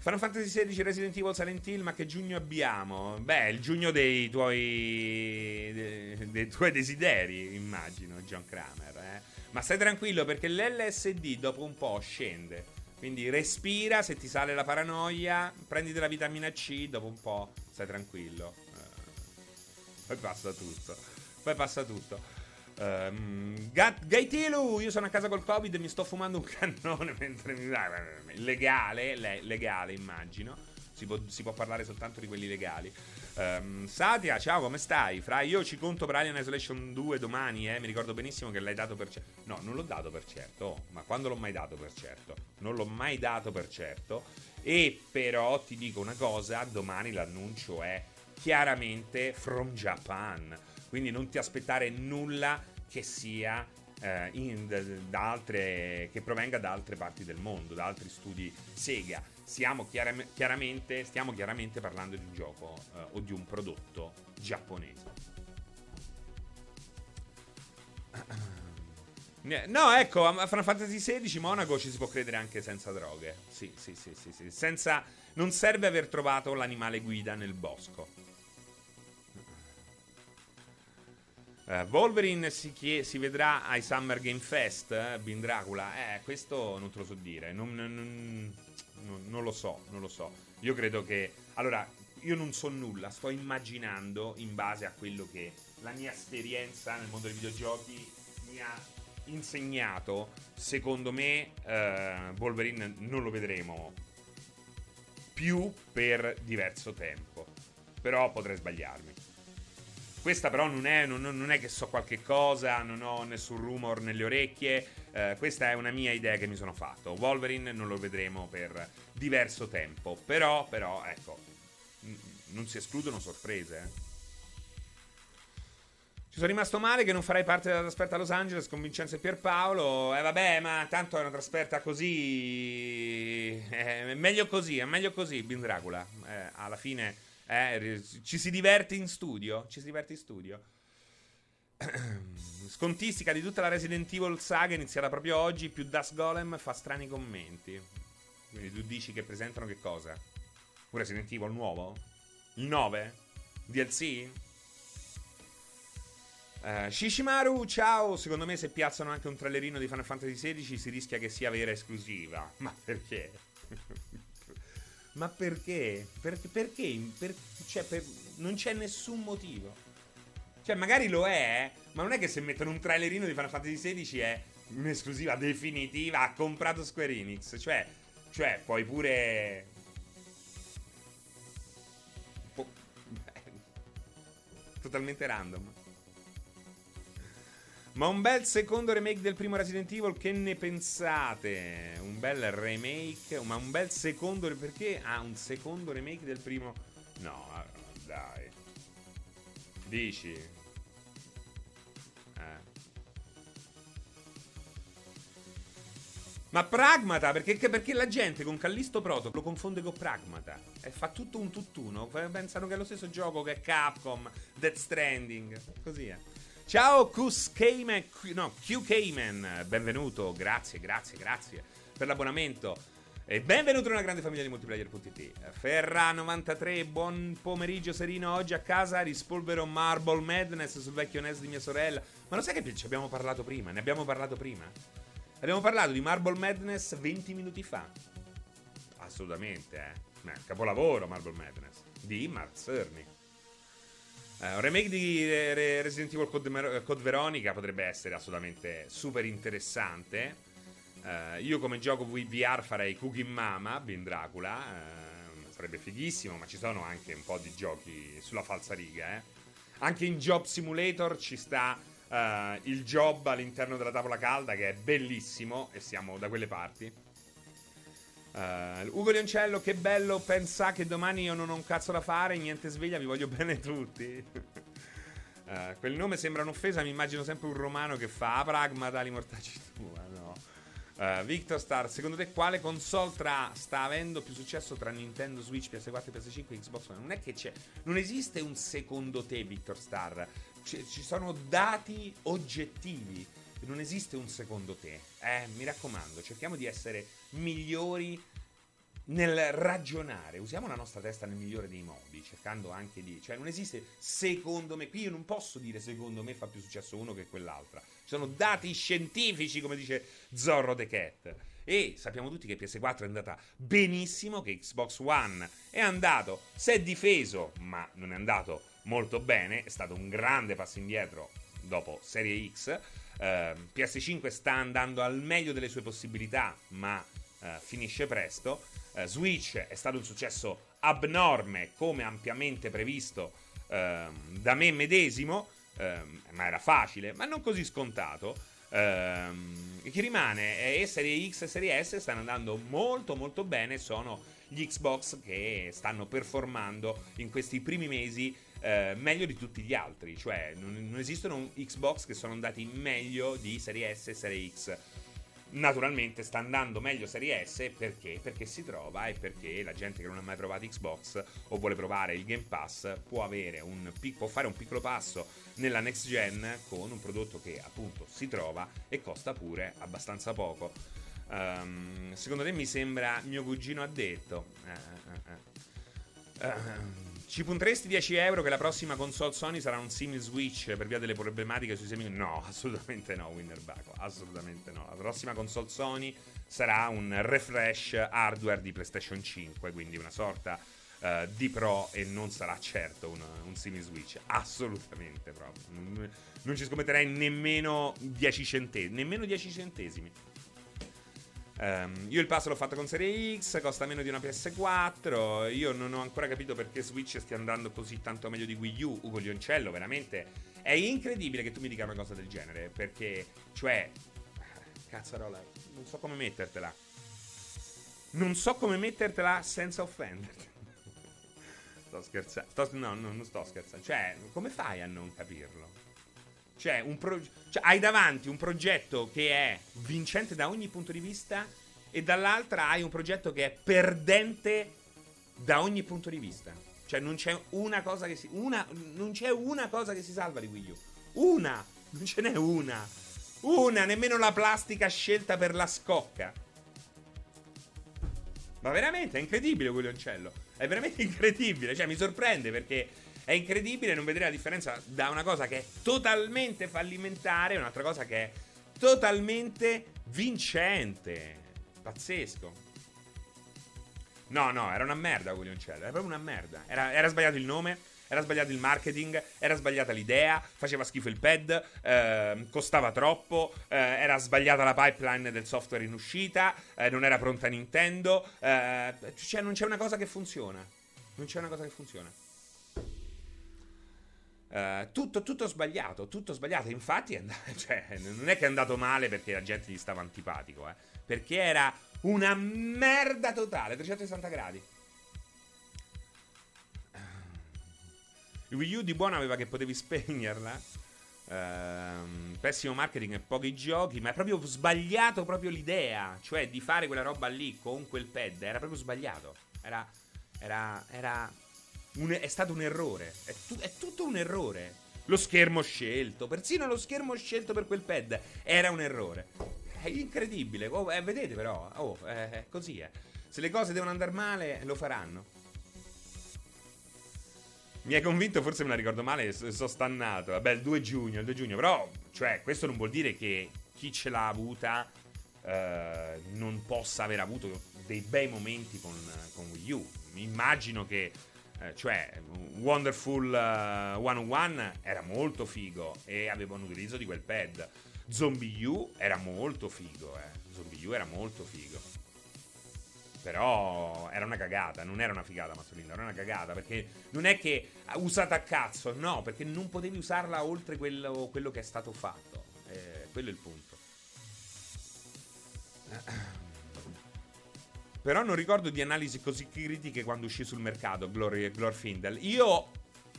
[SPEAKER 1] Final Fantasy XVI Resident Evil Silent Hill, ma che giugno abbiamo? Beh, il giugno dei tuoi, dei, tuoi desideri, immagino, John Kramer. Eh? Ma stai tranquillo perché l'LSD dopo un po' scende. Quindi respira, se ti sale la paranoia, prenditi la vitamina C, dopo un po' stai tranquillo. Eh, poi passa tutto. Poi passa tutto. Um, Gaitilu, io sono a casa col Covid e mi sto fumando un cannone mentre mi. Legale, le, legale immagino. Si può, si può, parlare soltanto di quelli legali. Um, Satya, ciao, come stai? Fra io ci conto per Alien Isolation 2 domani, eh? Mi ricordo benissimo che l'hai dato per certo. No, non l'ho dato per certo. Oh, ma quando l'ho mai dato per certo? Non l'ho mai dato per certo. E però ti dico una cosa: domani l'annuncio è chiaramente from Japan quindi non ti aspettare nulla che sia eh, in, da altre, che provenga da altre parti del mondo, da altri studi Sega. Chiaram- chiaramente, stiamo chiaramente parlando di un gioco eh, o di un prodotto giapponese. No, ecco, a Final Fantasy XVI Monaco ci si può credere anche senza droghe. Sì, sì, sì, sì, sì. Senza... Non serve aver trovato l'animale guida nel bosco. Uh, Wolverine si, chie- si, vedrà ai Summer Game Fest, eh, Bin Dracula. Eh, questo non te lo so dire. Non, non, non, non, lo so, non lo so. Io credo che. Allora, io non so nulla, sto immaginando in base a quello che la mia esperienza nel mondo dei videogiochi mi ha insegnato. Secondo me, uh, Wolverine non lo vedremo più per diverso tempo. Però potrei sbagliarmi. Questa però non è, non, non è, che so qualche cosa, non ho nessun rumor nelle orecchie, eh, questa è una mia idea che mi sono fatto. Wolverine non lo vedremo per diverso tempo, però, però, ecco, non si escludono sorprese. Eh. Ci sono rimasto male che non farei parte della trasferta a Los Angeles con Vincenzo e Pierpaolo. Eh, vabbè, ma tanto è una trasferta così. Eh, meglio così, è meglio così, Bin Dracula. Eh, alla fine eh, ci si diverte in studio. Ci si diverte in studio. Scontistica di tutta la Resident Evil saga iniziata proprio oggi. Più Das Golem fa strani commenti. Quindi tu dici che presentano che cosa? Un Resident Evil nuovo? Il 9? DLC? Uh, Shishimaru, ciao! Secondo me se piazzano anche un trailerino di Final Fantasy XVI si rischia che sia vera esclusiva. Ma perché? Ma perché? Perché? perché? Per, cioè, per, non c'è nessun motivo. Cioè, magari lo è, ma non è che se mettono un trailerino di Final Fantasy XVI è un'esclusiva definitiva, ha comprato Square Enix. Cioè, cioè puoi pure... Totalmente random. Ma un bel secondo remake del primo Resident Evil, che ne pensate? Un bel remake, ma un bel secondo... Perché ha ah, un secondo remake del primo... No, dai. Dici? Eh. Ma Pragmata, perché, perché, la gente con Callisto Proto lo confonde con Pragmata e fa tutto un tutt'uno. Pensano che è lo stesso gioco che Capcom, Death Stranding, così è. Ciao Qs Cayman, no, Q Cayman, benvenuto, grazie, grazie, grazie per l'abbonamento. E benvenuto nella grande famiglia di multiplayer.it. Ferra93, buon pomeriggio serino. Oggi a casa rispolvero Marble Madness sul vecchio NES di mia sorella. Ma lo sai che ci abbiamo parlato prima? Ne abbiamo parlato prima? Abbiamo parlato di Marble Madness 20 minuti fa. Assolutamente, eh. capolavoro Marble Madness di Mark Cerny. Uh, un remake di Resident Evil Code, Code, Veronica potrebbe essere assolutamente super interessante. Uh, io come gioco VR farei Cooking Mama, Ben Dracula, uh, sarebbe fighissimo, ma ci sono anche un po' di giochi sulla falsa riga. Eh. Anche in Job Simulator ci sta il job all'interno della tavola calda che è bellissimo e siamo da quelle parti. Ugo Lioncello, che bello, pensa che domani io non ho un cazzo da fare, niente sveglia, vi voglio bene tutti. quel nome sembra un'offesa, mi immagino sempre un romano che fa a pragmata li mortacci tua, no? Uh, Victor Star, secondo te quale console tra, sta avendo più successo tra Nintendo Switch, PS4, PS5 e Xbox One? Non è che c'è. Non esiste un secondo te, Victor Star. C- ci sono dati oggettivi. Non esiste un secondo te. Eh, mi raccomando, cerchiamo di essere migliori nel ragionare, usiamo la nostra testa nel migliore dei modi, cercando anche di... Cioè non esiste secondo me, qui io non posso dire secondo me fa più successo uno che quell'altra. Ci sono dati scientifici, come dice Zorro The Cat. E sappiamo tutti che PS4 è andata benissimo, che Xbox One è andato, si è difeso, ma non è andato molto bene, è stato un grande passo indietro dopo Serie X. Uh, PS5 sta andando al meglio delle sue possibilità, ma uh, finisce presto. Eh, Switch è stato un successo abnorme, come ampiamente previsto ehm, da me medesimo, ehm, ma era facile, ma non così scontato. Ehm, chi rimane è Serie X e Serie S stanno andando molto molto bene, sono gli Xbox che stanno performando in questi primi mesi eh, meglio di tutti gli altri, cioè non, non esistono Xbox che sono andati meglio di Serie S e Serie X Naturalmente sta andando meglio Serie S perché? Perché si trova e perché la gente che non ha mai provato Xbox o vuole provare il Game Pass può, un, può fare un piccolo passo nella next gen con un prodotto che appunto si trova e costa pure abbastanza poco. Um, secondo te mi sembra mio cugino ha detto. Uh, uh, uh. Ci punteresti 10 euro che la prossima console Sony sarà un simil Switch per via delle problematiche sui semi? No, assolutamente no, Winner. Assolutamente no. La prossima console Sony sarà un refresh hardware di PlayStation 5, quindi una sorta uh, di Pro e non sarà certo un, un simil Switch. Assolutamente proprio. Non, non ci scommetterei nemmeno 10 centesimi. Nemmeno 10 centesimi. Um, io il passo l'ho fatto con Serie X, costa meno di una PS4. Io non ho ancora capito perché Switch stia andando così tanto meglio di Wii U. Ugo Lioncello, veramente. È incredibile che tu mi dica una cosa del genere. Perché, cioè. Cazzarola, non so come mettertela. Non so come mettertela senza offenderti. sto scherzando. Sto, no, non sto scherzando. Cioè, come fai a non capirlo? Cioè, pro- cioè, hai davanti un progetto che è vincente da ogni punto di vista e dall'altra hai un progetto che è perdente da ogni punto di vista. Cioè, non c'è una cosa che si. Una, non c'è una cosa che si salva di Wii U. Una! Non ce n'è una! Una! Nemmeno la plastica scelta per la scocca. Ma veramente è incredibile quell'oncello. È veramente incredibile. Cioè, mi sorprende perché è incredibile non vedere la differenza da una cosa che è totalmente fallimentare e un'altra cosa che è totalmente vincente. Pazzesco. No, no, era una merda Guglioncello, era proprio una merda. Era, era, sbagliato il nome, era sbagliato il marketing, era sbagliata l'idea, faceva schifo il pad, eh, costava troppo, eh, era sbagliata la pipeline del software in uscita, eh, non era pronta Nintendo, eh, cioè non c'è una cosa che funziona. Non c'è una cosa che funziona. Uh, tutto, tutto, sbagliato, tutto sbagliato. Infatti, and- cioè, non è che è andato male perché la gente gli stava antipatico, eh, perché era una merda totale, 360 gradi. Il Wii U di buono aveva che potevi spegnerla. Uh, pessimo marketing e pochi giochi, ma è proprio sbagliato proprio l'idea, cioè di fare quella roba lì con quel pad, era proprio sbagliato. Era, era, era un, è stato un errore. È, tu, è tutto un errore. Lo schermo scelto, persino lo schermo scelto per quel pad era un errore. È incredibile. Oh, eh, vedete però, oh, eh, è così. Eh. Se le cose devono andare male, lo faranno. Mi hai convinto, forse me la ricordo male, sono stannato. Vabbè, il 2 giugno, il 2 giugno. Però, cioè, questo non vuol dire che chi ce l'ha avuta eh, non possa aver avuto dei bei momenti con, con Wii U. Immagino che eh, cioè, Wonderful uh, 101 era molto figo e aveva un utilizzo di quel pad. Zombie U era molto figo, eh. Zombie U era molto figo. Però era una cagata, non era una figata Mazzolino, era una cagata perché non è che usata a cazzo, no, perché non potevi usarla oltre quello, quello che è stato fatto. Eh, quello è il punto. Però non ricordo di analisi così critiche quando uscì sul mercato Glory, Glorfindel. Io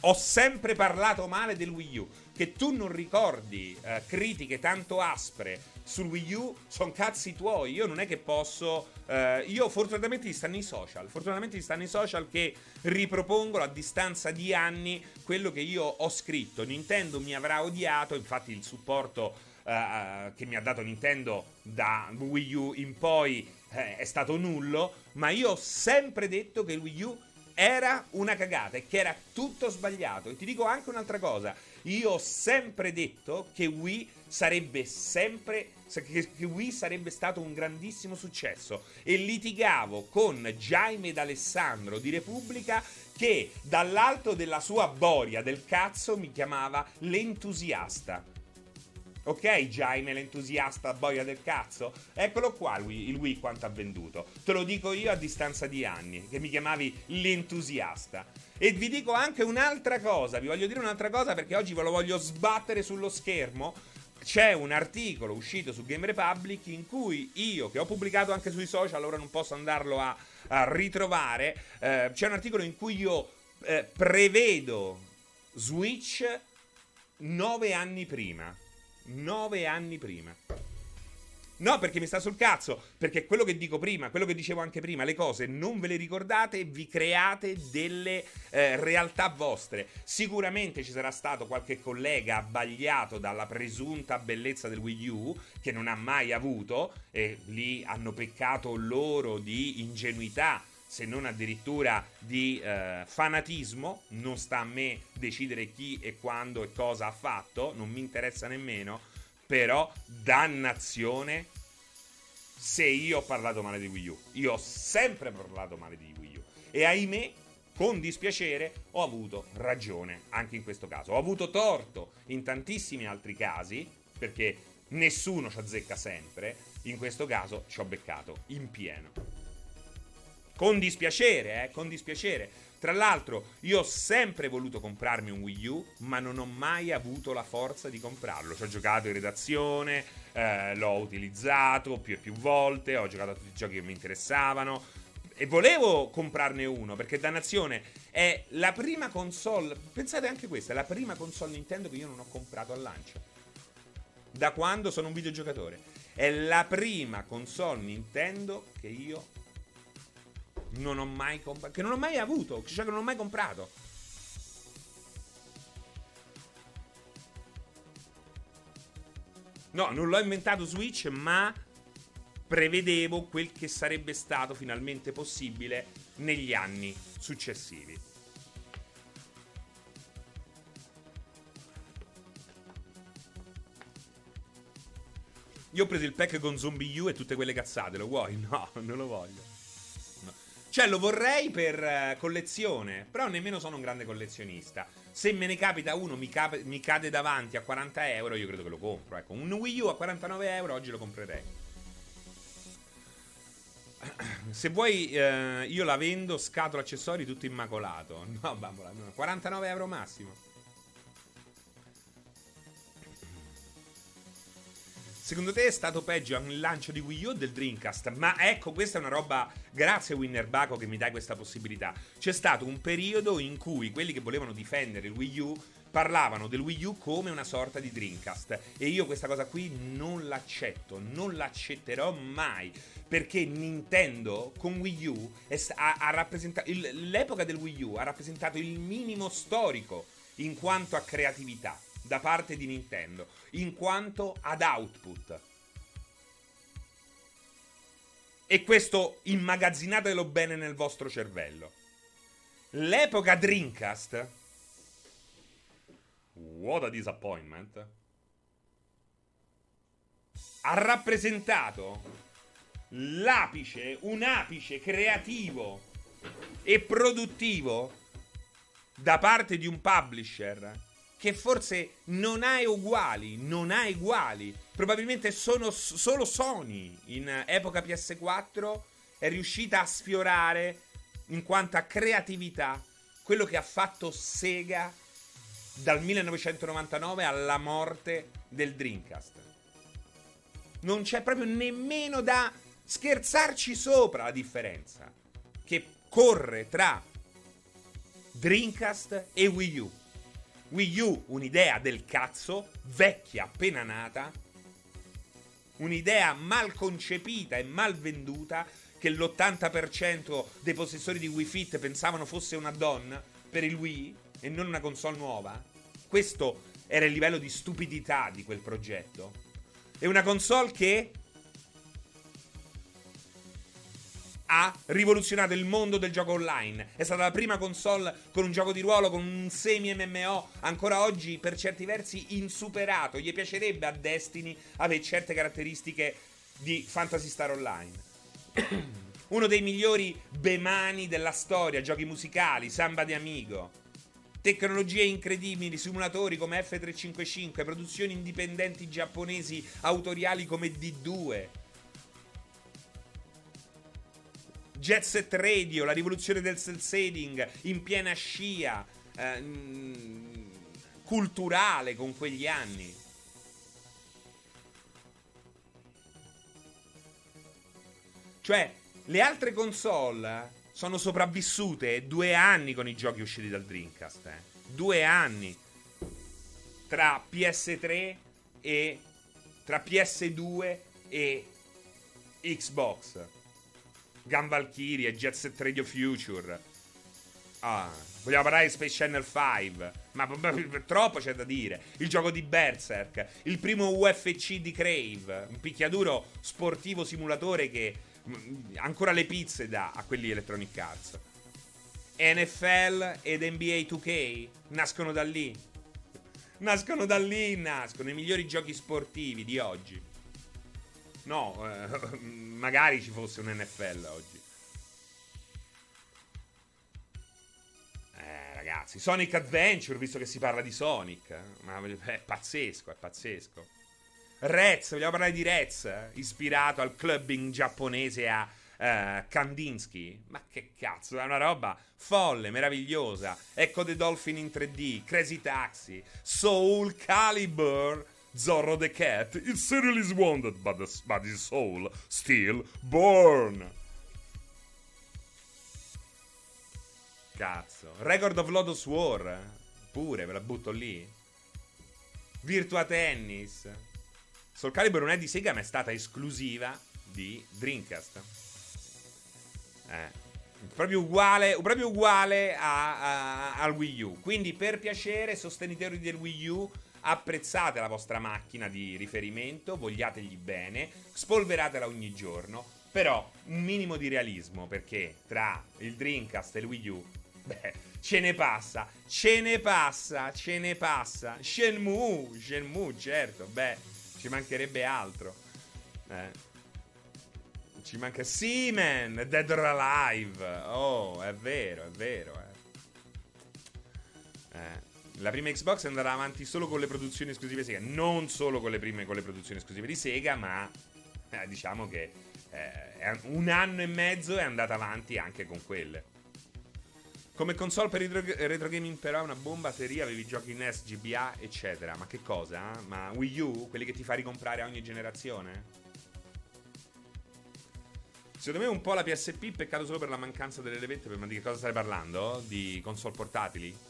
[SPEAKER 1] ho sempre parlato male del Wii U. Che tu non ricordi eh, critiche tanto aspre sul Wii U sono cazzi tuoi. Io non è che posso. Eh, io fortunatamente ti stanno i social. Fortunatamente ti stanno i social che ripropongono a distanza di anni quello che io ho scritto. Nintendo mi avrà odiato. Infatti, il supporto eh, che mi ha dato Nintendo da Wii U in poi eh, è stato nullo. Ma io ho sempre detto che il Wii U era una cagata e che era tutto sbagliato. E ti dico anche un'altra cosa. Io ho sempre detto che Wii sarebbe sempre che Wii sarebbe stato un grandissimo successo e litigavo con Jaime D'Alessandro di Repubblica che dall'alto della sua boria del cazzo mi chiamava l'entusiasta. Ok, Jaime, l'entusiasta boia del cazzo? Eccolo qua il Wii quanto ha venduto. Te lo dico io a distanza di anni, che mi chiamavi l'entusiasta. E vi dico anche un'altra cosa, vi voglio dire un'altra cosa perché oggi ve lo voglio sbattere sullo schermo. C'è un articolo uscito su Game Republic in cui io, che ho pubblicato anche sui social, ora non posso andarlo a, a ritrovare, eh, c'è un articolo in cui io eh, prevedo Switch nove anni prima nove anni prima. No, perché mi sta sul cazzo. Perché quello che dico prima, quello che dicevo anche prima, le cose non ve le ricordate, vi create delle eh, realtà vostre. Sicuramente ci sarà stato qualche collega abbagliato dalla presunta bellezza del Wii U, che non ha mai avuto, e lì hanno peccato loro di ingenuità se non addirittura di eh, fanatismo, non sta a me decidere chi e quando e cosa ha fatto, non mi interessa nemmeno, però dannazione se io ho parlato male di Wii U. Io ho sempre parlato male di Wii U e ahimè con dispiacere ho avuto ragione anche in questo caso. Ho avuto torto in tantissimi altri casi perché nessuno ci azzecca sempre, in questo caso ci ho beccato in pieno. Con dispiacere, eh, con dispiacere. Tra l'altro, io ho sempre voluto comprarmi un Wii U, ma non ho mai avuto la forza di comprarlo. Ci ho giocato in redazione, eh, l'ho utilizzato più e più volte, ho giocato a tutti i giochi che mi interessavano. E volevo comprarne uno, perché dannazione è la prima console. Pensate anche questa, è la prima console Nintendo che io non ho comprato al lancio. Da quando sono un videogiocatore. È la prima console Nintendo che io non ho mai comprato. Che non ho mai avuto, cioè che non ho mai comprato. No, non l'ho inventato Switch, ma prevedevo quel che sarebbe stato finalmente possibile negli anni successivi. Io ho preso il pack con Zombie U e tutte quelle cazzate, lo vuoi? No, non lo voglio. Cioè, lo vorrei per uh, collezione, però nemmeno sono un grande collezionista. Se me ne capita uno, mi, cap- mi, cade davanti a 40 euro, io credo che lo compro. Ecco, un Wii U a 49 euro oggi lo comprerei. Se vuoi, uh, io la vendo scatola accessori tutto immacolato. No, bambola, no, 49 euro massimo. Secondo te è stato peggio il lancio di Wii U o del Dreamcast? Ma ecco, questa è una roba. Grazie Winner Baco che mi dai questa possibilità. C'è stato un periodo in cui quelli che volevano difendere il Wii U parlavano del Wii U come una sorta di Dreamcast. E io questa cosa qui non l'accetto, non l'accetterò mai. Perché Nintendo con Wii U ha, ha rappresentato. Il, l'epoca del Wii U ha rappresentato il minimo storico in quanto a creatività da parte di Nintendo in quanto ad output. E questo immagazzinatelo bene nel vostro cervello. L'epoca Dreamcast. What a disappointment. Ha rappresentato l'apice, un apice creativo e produttivo da parte di un publisher che forse non ha uguali, non ha uguali. Probabilmente sono solo Sony in epoca PS4 è riuscita a sfiorare in quanto a creatività quello che ha fatto Sega dal 1999 alla morte del Dreamcast. Non c'è proprio nemmeno da scherzarci sopra la differenza che corre tra Dreamcast e Wii U. Wii U, un'idea del cazzo, vecchia, appena nata, un'idea mal concepita e mal venduta che l'80% dei possessori di Wii Fit pensavano fosse una donna per il Wii e non una console nuova. Questo era il livello di stupidità di quel progetto. È una console che ha rivoluzionato il mondo del gioco online. È stata la prima console con un gioco di ruolo, con un semi-MMO, ancora oggi per certi versi insuperato. Gli piacerebbe a Destiny avere certe caratteristiche di Fantasy Star Online. Uno dei migliori bemani della storia, giochi musicali, Samba di Amigo. Tecnologie incredibili, simulatori come F355, produzioni indipendenti giapponesi autoriali come D2 Jet Set Radio, la rivoluzione del cell shading in piena scia eh, culturale con quegli anni. Cioè, le altre console sono sopravvissute due anni con i giochi usciti dal Dreamcast. Eh. Due anni tra PS3 e tra PS2 e Xbox. Gun Valkyrie, Jet Set Radio Future. Ah, vogliamo parlare di Space Channel 5. Ma troppo c'è da dire. Il gioco di Berserk. Il primo UFC di Crave. Un picchiaduro sportivo simulatore che mm, ancora le pizze dà a quelli Electronic Arts. NFL ed NBA 2K nascono da lì. Nascono da lì, nascono i migliori giochi sportivi di oggi. No, eh, magari ci fosse un NFL oggi. Eh, ragazzi, Sonic Adventure, visto che si parla di Sonic, eh, ma è pazzesco, è pazzesco. Rez, vogliamo parlare di Rez, ispirato al clubbing giapponese a uh, Kandinsky. Ma che cazzo, è una roba folle, meravigliosa. Ecco The Dolphin in 3D, Crazy Taxi, Soul Calibur Zorro the Cat, it serial wounded, but, the, but his soul still born. Cazzo. Record of Lotus War. Pure, ve la butto lì. Virtua Tennis. Soul Calibur non è di Sega, ma è stata esclusiva di Dreamcast. Eh. Proprio uguale, proprio uguale a, a, al Wii U. Quindi, per piacere, sostenitori del Wii U apprezzate la vostra macchina di riferimento, vogliategli bene, spolveratela ogni giorno, però un minimo di realismo perché tra il Dreamcast e il Wii U, beh, ce ne passa, ce ne passa, ce ne passa. Shenmue, Shenmue, certo, beh, ci mancherebbe altro. Eh. Ci manca Seaman, Dead or Alive. Oh, è vero, è vero, eh. La prima Xbox andata avanti solo con le produzioni esclusive Sega, non solo con le prime con le produzioni esclusive di Sega, ma eh, diciamo che eh, un anno e mezzo è andata avanti anche con quelle. Come console per retro, retro gaming però è una bomba seria, avevi giochi NES, GBA, eccetera. Ma che cosa? Ma Wii U? Quelli che ti fa ricomprare a ogni generazione? Secondo me un po' la PSP, peccato solo per la mancanza delle levette, ma di che cosa stai parlando? Di console portatili?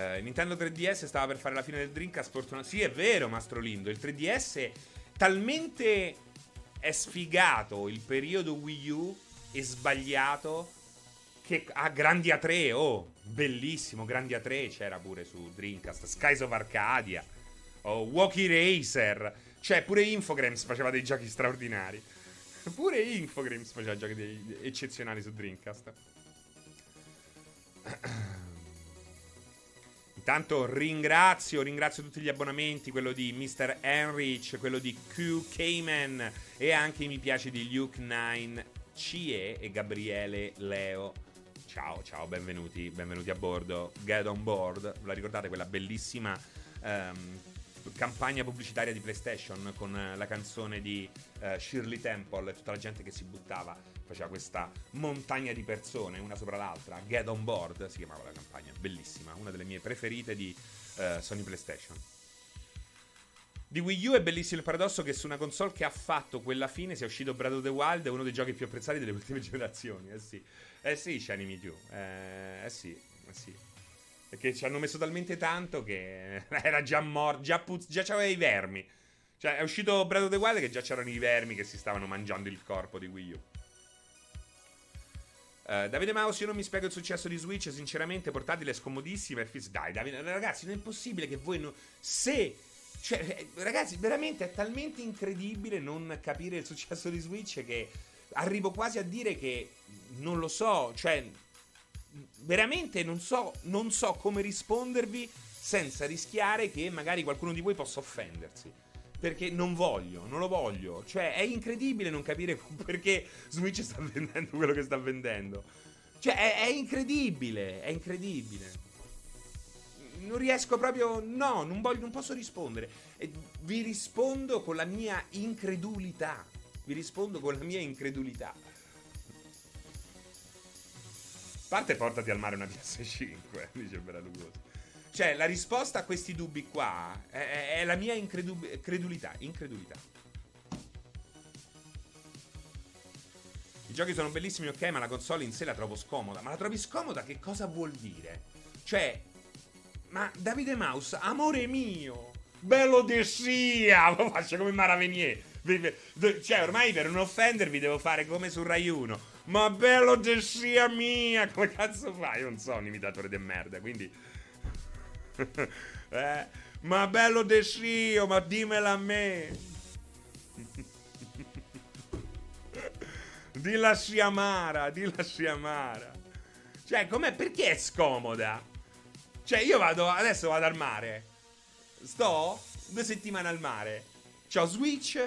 [SPEAKER 1] Uh, Nintendo 3DS stava per fare la fine del Dreamcast. Fortuna- sì, è vero, Mastro Lindo. Il 3DS talmente è sfigato il periodo Wii U e sbagliato che ha grandi A3. Oh, bellissimo, grandi A3 c'era pure su Dreamcast. Skies of Arcadia. Oh, Walkie Racer. Cioè, pure Infogrames faceva dei giochi straordinari. pure Infogrames faceva giochi eccezionali su Dreamcast. Intanto ringrazio, ringrazio tutti gli abbonamenti, quello di Mr. Enrich, quello di Q Cayman e anche i mi piace di Luke 9 CE e Gabriele Leo ciao, ciao, benvenuti, benvenuti a bordo. Get on board. La ricordate quella bellissima ehm, campagna pubblicitaria di PlayStation con la canzone di uh, Shirley Temple e tutta la gente che si buttava, faceva questa montagna di persone una sopra l'altra. Get on board si chiamava la campagna, bellissima, una delle mie preferite di uh, Sony PlayStation. Di Wii U è bellissimo il paradosso che su una console che ha fatto quella fine sia uscito Breath of the Wild, uno dei giochi più apprezzati delle ultime generazioni. Eh sì, eh sì, Shiny Mew. Eh, eh sì, eh sì. Perché ci hanno messo talmente tanto che era già morto, già, puz- già c'aveva i vermi. Cioè, è uscito Breath of the Wild che già c'erano i vermi che si stavano mangiando il corpo di Wii U. Uh, Davide Maus, io non mi spiego il successo di Switch, sinceramente portatile è scomodissima e fis- Dai, Davide, ragazzi, non è possibile che voi non... Se cioè, eh, ragazzi, veramente è talmente incredibile non capire il successo di Switch che arrivo quasi a dire che non lo so, cioè veramente non so, non so come rispondervi senza rischiare che magari qualcuno di voi possa offendersi. Perché non voglio, non lo voglio. Cioè, è incredibile non capire perché Switch sta vendendo quello che sta vendendo. Cioè, è, è incredibile, è incredibile non riesco proprio. No, non, voglio, non posso rispondere. E vi rispondo con la mia incredulità. Vi rispondo con la mia incredulità. Parte portati al mare una PS5, dice Beralugoso. Cioè, la risposta a questi dubbi qua è, è la mia incredulità. Incredulità. I giochi sono bellissimi, ok, ma la console in sé la trovo scomoda. Ma la trovi scomoda? Che cosa vuol dire? Cioè, ma Davide Maus, amore mio, bello di sia, lo faccio come Maravenier. Cioè, ormai per non offendervi devo fare come su Rai 1. Ma bello di sia mia, come cazzo fai? Io non so un imitatore di merda, quindi... eh, ma bello di sia, ma dimmela a me. dilla sia amara, dilla sia amara. Cioè, com'è? Perché è scomoda? Cioè, io vado. Adesso vado al mare. Sto due settimane al mare. C'ho Switch.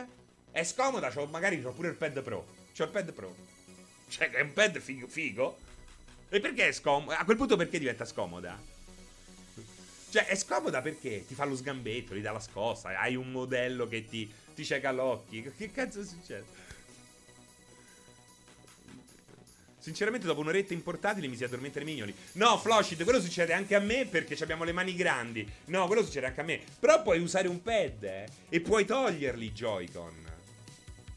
[SPEAKER 1] È scomoda. C'ho, magari c'ho pure il pad pro. C'ho il pad pro. Cioè, è un pad figo. figo. E perché è scomoda? A quel punto perché diventa scomoda? Cioè, è scomoda perché ti fa lo sgambetto, gli dà la scossa, hai un modello che ti, ti cieca l'occhio. Che cazzo succede? Sinceramente, dopo un'oretta in portatile mi si addormentano i mignoli. No, Floshit, quello succede anche a me perché abbiamo le mani grandi. No, quello succede anche a me. Però puoi usare un pad eh, e puoi toglierli i Joy-Con.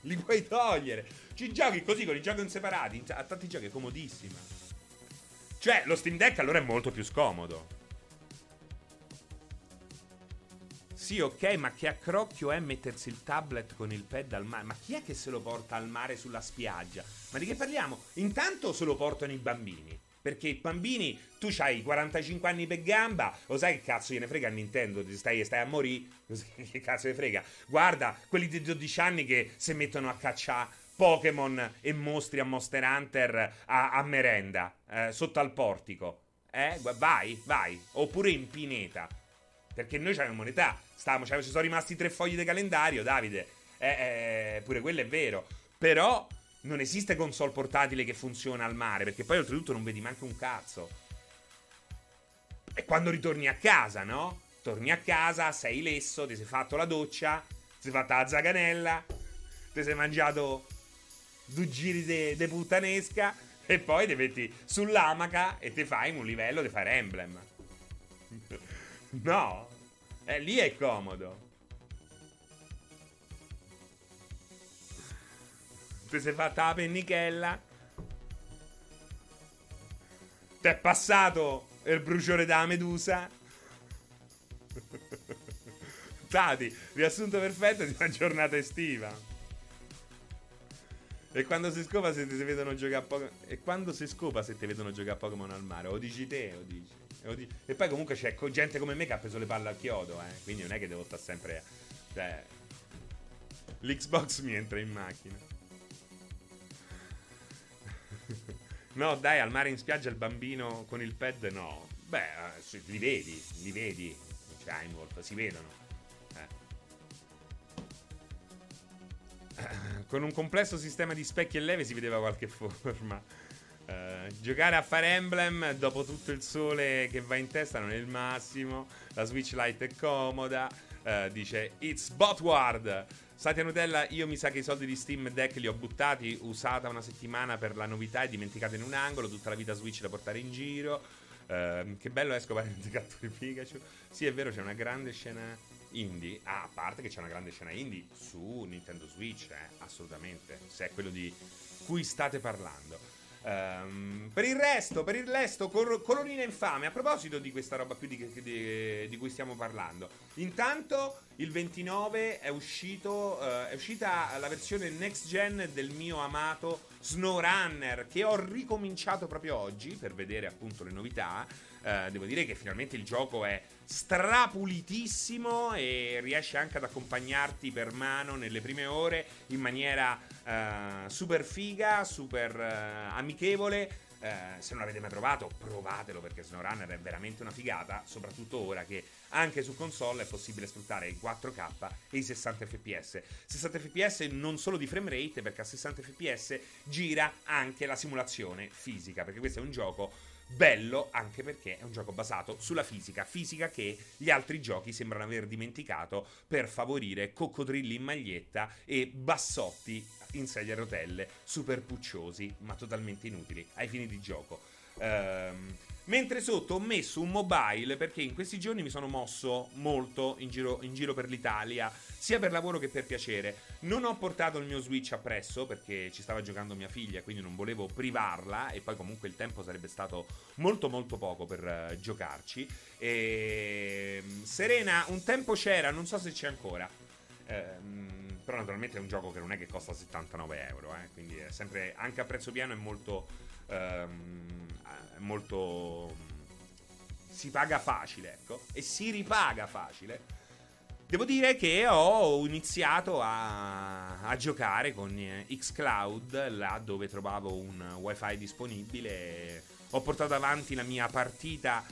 [SPEAKER 1] Li puoi togliere. Ci giochi così con i Joy-Con separati. A tanti giochi è comodissima. Cioè, lo Steam Deck allora è molto più scomodo. Sì, ok, ma che accrocchio è mettersi il tablet con il pad al mare? Ma chi è che se lo porta al mare sulla spiaggia? Ma di che parliamo? Intanto se lo portano i bambini. Perché i bambini, tu hai 45 anni per gamba, lo sai che cazzo gliene frega a Nintendo? Stai, stai a morire? Che cazzo ne frega? Guarda, quelli di 12 anni che si mettono a cacciare Pokémon e mostri a Monster Hunter a, a merenda, eh, sotto al portico. Eh, vai, vai. Oppure in pineta. Perché noi abbiamo un'età. Stavamo, ci sono rimasti tre fogli di calendario, Davide. Eh, eh, pure quello è vero. Però non esiste console portatile che funziona al mare. Perché poi oltretutto non vedi neanche un cazzo. E quando ritorni a casa, no? Torni a casa, sei lesso, ti sei fatto la doccia, ti sei fatta la zaganella, ti sei mangiato due giri di puttanesca e poi ti metti sull'amaca e ti fai un livello di Fire Emblem. No, eh, lì è comodo. Ti sei fatta la pennichella. Ti è passato il bruciore della medusa. Tati, riassunto perfetto di una giornata estiva. E quando si scopa se ti vedono giocare a Pokémon. E quando si scopa se ti vedono giocare a Pokémon al mare? O dici te o dici? E poi comunque c'è gente come me che ha preso le palle al chiodo, eh. Quindi non è che devo stare sempre. Cioè. L'Xbox mi entra in macchina. no, dai, al mare in spiaggia il bambino con il pad no. Beh, eh, li vedi, li vedi. Cioè, Wolf, si vedono. Con un complesso sistema di specchi e leve si vedeva qualche forma. Uh, giocare a Fire Emblem dopo tutto il sole che va in testa non è il massimo. La Switch Lite è comoda. Uh, dice It's Botward. Satya Nutella, io mi sa che i soldi di Steam Deck li ho buttati, usata una settimana per la novità e dimenticata in un angolo, tutta la vita Switch da portare in giro. Uh, che bello è scopare il di Pikachu. Sì, è vero, c'è una grande scena indie. Ah, a parte che c'è una grande scena indie su Nintendo Switch, eh, assolutamente. Se è quello di cui state parlando. Um, per il resto, per il resto, col- colonnina infame. A proposito di questa roba qui di, di, di, cui stiamo parlando, intanto il 29 è uscito, uh, è uscita la versione next gen del mio amato SnowRunner che ho ricominciato proprio oggi per vedere appunto le novità. Uh, devo dire che finalmente il gioco è strapulitissimo e riesce anche ad accompagnarti per mano nelle prime ore in maniera uh, super figa, super uh, amichevole. Uh, se non l'avete mai provato, provatelo perché SnowRunner è veramente una figata, soprattutto ora che anche su console è possibile sfruttare il 4K e i 60 fps. 60 fps non solo di frame rate, perché a 60 fps gira anche la simulazione fisica, perché questo è un gioco Bello anche perché è un gioco basato sulla fisica, fisica che gli altri giochi sembrano aver dimenticato per favorire coccodrilli in maglietta e bassotti in sedia a rotelle, super pucciosi ma totalmente inutili ai fini di gioco. Ehm, Mentre sotto ho messo un mobile perché in questi giorni mi sono mosso molto in giro, in giro, per l'Italia, sia per lavoro che per piacere. Non ho portato il mio Switch appresso perché ci stava giocando mia figlia, quindi non volevo privarla e poi comunque il tempo sarebbe stato molto molto poco per uh, giocarci. E... Ehm, Serena, un tempo c'era, non so se c'è ancora. Ehm, però naturalmente è un gioco che non è che costa 79 euro, eh, quindi è sempre, anche a prezzo piano è molto... Um, molto... si paga facile, ecco, e si ripaga facile. Devo dire che ho iniziato a, a giocare con eh, Xcloud, là dove trovavo un wifi disponibile. Ho portato avanti la mia partita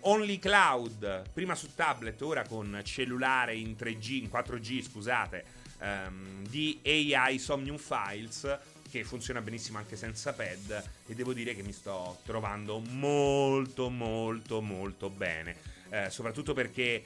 [SPEAKER 1] Only Cloud, prima su tablet, ora con cellulare in 3G, in 4G, scusate, um, di AI Somnium Files che funziona benissimo anche senza pad e devo dire che mi sto trovando molto molto molto bene, eh, soprattutto perché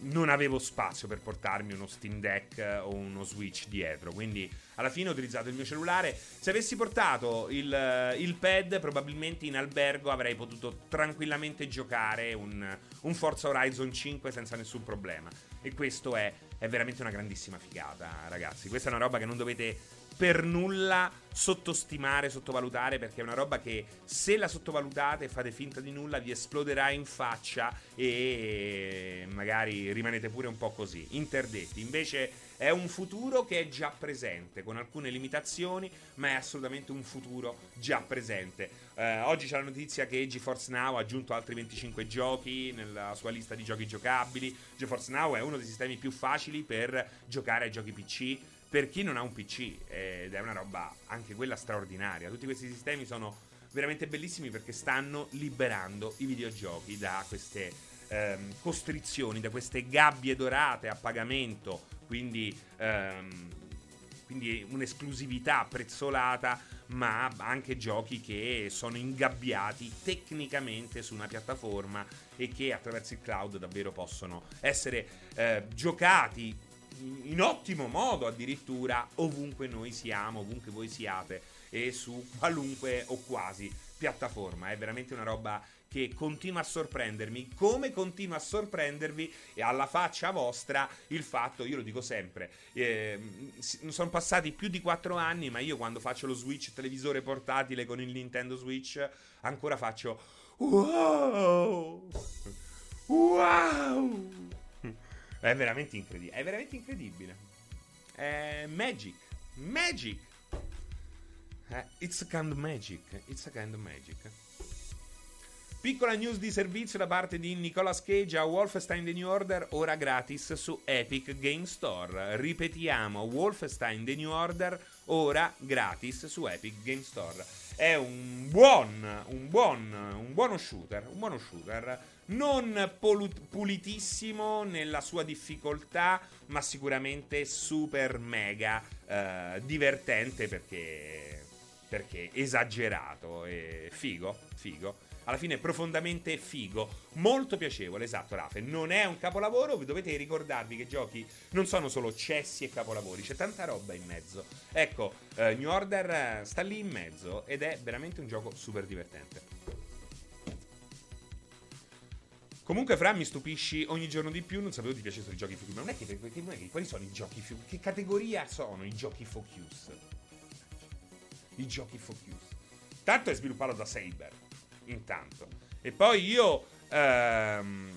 [SPEAKER 1] non avevo spazio per portarmi uno Steam Deck o uno Switch dietro, quindi alla fine ho utilizzato il mio cellulare. Se avessi portato il, il pad, probabilmente in albergo avrei potuto tranquillamente giocare un, un, Forza Horizon 5 senza nessun problema. E questo è, è veramente una grandissima figata, ragazzi. Questa è una roba che non dovete per nulla sottostimare, sottovalutare, perché è una roba che se la sottovalutate e fate finta di nulla vi esploderà in faccia e magari rimanete pure un po' così, interdetti. Invece è un futuro che è già presente, con alcune limitazioni, ma è assolutamente un futuro già presente. Eh, oggi c'è la notizia che GeForce Now ha aggiunto altri 25 giochi nella sua lista di giochi giocabili. GeForce Now è uno dei sistemi più facili per giocare ai giochi PC per chi non ha un PC ed è una roba anche quella straordinaria. Tutti questi sistemi sono veramente bellissimi perché stanno liberando i videogiochi da queste ehm, costrizioni, da queste gabbie dorate a pagamento, quindi, ehm, quindi un'esclusività prezzolata, ma anche giochi che sono ingabbiati tecnicamente su una piattaforma e che attraverso il cloud davvero possono essere eh, giocati in ottimo modo addirittura ovunque noi siamo, ovunque voi siate e su qualunque o quasi piattaforma. È veramente una roba che continua a sorprendermi, come continua a sorprendervi e alla faccia vostra il fatto, io lo dico sempre, eh, sono passati più di 4 anni, ma io quando faccio lo Switch televisore portatile con il Nintendo Switch ancora faccio wow! Wow! È veramente incredibile. È veramente incredibile. È magic. Magic. Eh, it's a kind of magic. It's a kind of magic. Piccola news di servizio da parte di Nicolas Cage a Wolfenstein The New Order, ora gratis su Epic Game Store. Ripetiamo, Wolfenstein The New Order, ora gratis su Epic Game Store. È un buon, un buon, un buono shooter, un buono shooter non pulitissimo nella sua difficoltà, ma sicuramente super mega eh, divertente perché perché esagerato e figo, figo. Alla fine profondamente figo, molto piacevole, esatto Rafe, non è un capolavoro, dovete ricordarvi che giochi non sono solo cessi e capolavori, c'è tanta roba in mezzo. Ecco, uh, New Order eh, sta lì in mezzo ed è veramente un gioco super divertente. Comunque, Fra, mi stupisci ogni giorno di più. Non sapevo ti piacessero i giochi focus. Ma non è che, è che quali sono i giochi focus? Che categoria sono i giochi focus? I giochi focus. Tanto è sviluppato da Saber. Intanto. E poi io. Ehm,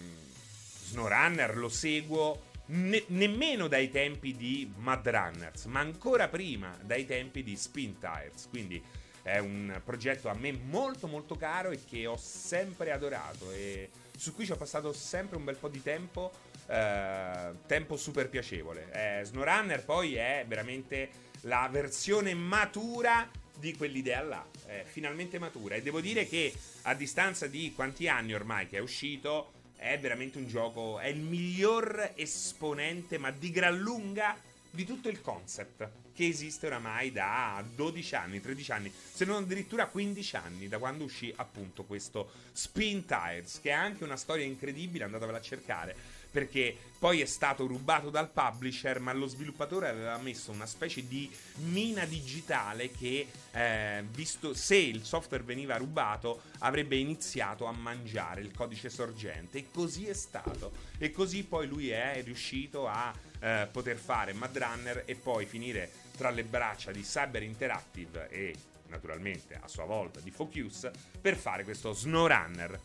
[SPEAKER 1] SnowRunner lo seguo ne- nemmeno dai tempi di Mad Runners, ma ancora prima dai tempi di Spin Tires. Quindi è un progetto a me molto molto caro e che ho sempre adorato. E su cui ci ho passato sempre un bel po' di tempo, eh, tempo super piacevole. Eh, SnowRunner poi è veramente la versione matura di quell'idea là, è finalmente matura. E devo dire che a distanza di quanti anni ormai che è uscito è veramente un gioco, è il miglior esponente ma di gran lunga di tutto il concept che esiste oramai da 12 anni, 13 anni, se non addirittura 15 anni, da quando uscì appunto questo Spin Tires, che è anche una storia incredibile, andatevela a cercare, perché poi è stato rubato dal publisher, ma lo sviluppatore aveva messo una specie di mina digitale che, eh, visto se il software veniva rubato, avrebbe iniziato a mangiare il codice sorgente. E così è stato. E così poi lui è riuscito a eh, poter fare Mad Runner e poi finire tra le braccia di Cyber Interactive e naturalmente a sua volta di Focus per fare questo SnowRunner.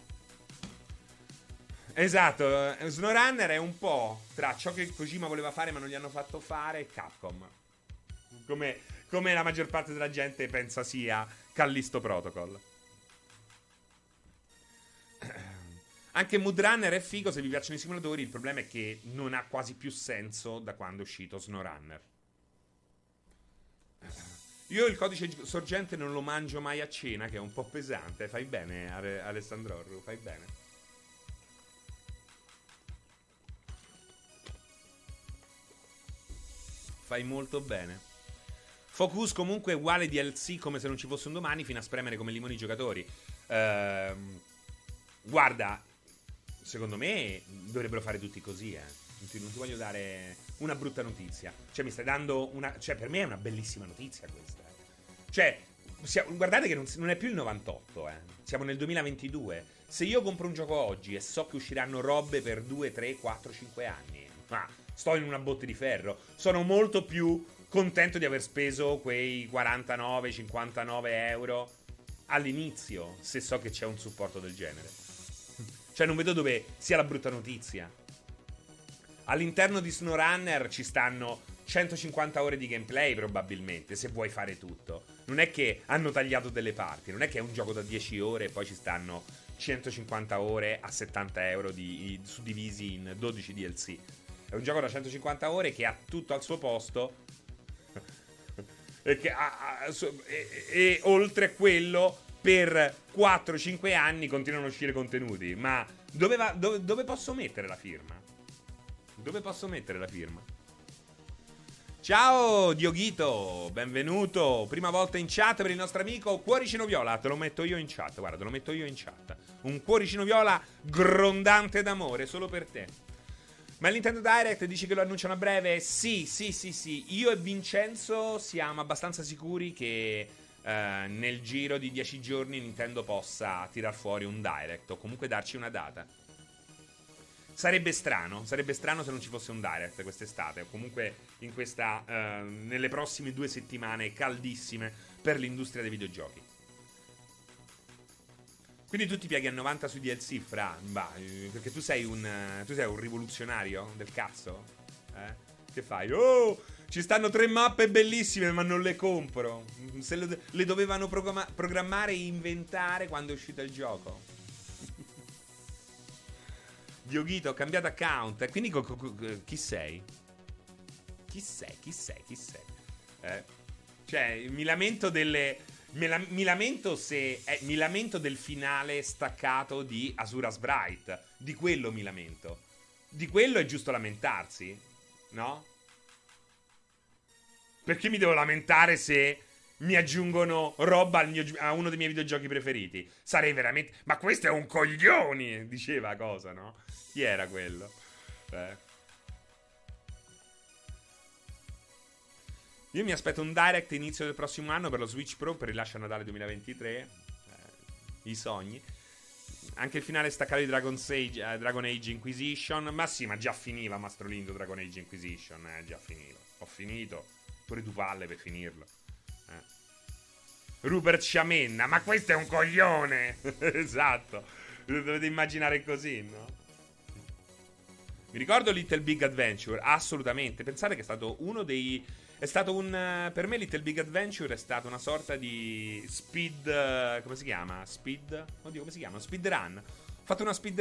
[SPEAKER 1] Esatto, eh, SnowRunner è un po' tra ciò che Kojima voleva fare ma non gli hanno fatto fare e Capcom. Come, come la maggior parte della gente pensa sia Callisto Protocol. Anche Moodrunner è figo se vi piacciono i simulatori, il problema è che non ha quasi più senso da quando è uscito SnowRunner. Io il codice sorgente non lo mangio mai a cena, che è un po' pesante. Fai bene, Ale- Alessandro Orru, fai bene. Fai molto bene. Focus comunque è uguale DLC come se non ci fosse un domani, fino a spremere come limoni i giocatori. Ehm, guarda, secondo me dovrebbero fare tutti così, eh. Non ti, non ti, voglio dare una brutta notizia. Cioè, mi stai dando una. Cioè, per me è una bellissima notizia questa. Cioè, siamo, guardate che non, non, è più il 98, eh. Siamo nel 2022. Se io compro un gioco oggi e so che usciranno robe per 2, 3, 4, 5 anni, ma sto in una botte di ferro. Sono molto più contento di aver speso quei 49, 59 euro all'inizio, se so che c'è un supporto del genere. Cioè, non vedo dove sia la brutta notizia. All'interno di SnowRunner ci stanno 150 ore di gameplay probabilmente, se vuoi fare tutto. Non è che hanno tagliato delle parti, non è che è un gioco da 10 ore e poi ci stanno 150 ore a 70 euro di, suddivisi in 12 DLC. È un gioco da 150 ore che ha tutto al suo posto e, ha, ha, e, e oltre a quello per 4-5 anni continuano a uscire contenuti. Ma dove, va, dove, dove posso mettere la firma? Dove posso mettere la firma? Ciao Dioghito, benvenuto. Prima volta in chat per il nostro amico Cuoricino Viola. Te lo metto io in chat, guarda, te lo metto io in chat. Un cuoricino viola grondante d'amore, solo per te. Ma il Nintendo Direct dici che lo annunciano a breve? Sì, sì, sì, sì. Io e Vincenzo siamo abbastanza sicuri che eh, nel giro di 10 giorni Nintendo possa tirar fuori un Direct o comunque darci una data. Sarebbe strano, sarebbe strano se non ci fosse un direct quest'estate, o comunque questa, uh, nelle prossime due settimane caldissime per l'industria dei videogiochi. Quindi tu ti pieghi a 90 sui DLC, fra, bah, perché tu sei un, tu sei un rivoluzionario del cazzo? Eh? Che fai? Oh, ci stanno tre mappe bellissime, ma non le compro. Se le, dovevano programmare e inventare quando è uscito il gioco. Dioghito, ho cambiato account. Quindi co- co- co- chi sei? Chi sei? Chi sei? Chi sei? Eh? Cioè, mi lamento delle. Mi, la- mi lamento se. Eh, mi lamento del finale staccato di Asuras Bright. Di quello mi lamento. Di quello è giusto lamentarsi? No? Perché mi devo lamentare se mi aggiungono roba mio, a uno dei miei videogiochi preferiti. Sarei veramente. Ma questo è un coglioni! Diceva cosa, no? Chi era quello? Eh. Io mi aspetto un direct inizio del prossimo anno per lo Switch Pro per rilascio a Natale 2023. Eh, I sogni. Anche il finale staccato di Dragon's Age, eh, Dragon Age Inquisition. Ma sì, ma già finiva Mastro Lindo Dragon Age Inquisition. Eh, già finiva. Ho finito. Pure tu palle per finirlo. Eh. Rupert Sciamenna, ma questo è un coglione! esatto. Lo dovete immaginare così, no? Mi ricordo Little Big Adventure, assolutamente. Pensate che è stato uno dei è stato un. Per me, Little Big Adventure è stata una sorta di speed. Come si chiama? Speed. Oddio, come si chiama? Speed run. Ho fatto una speed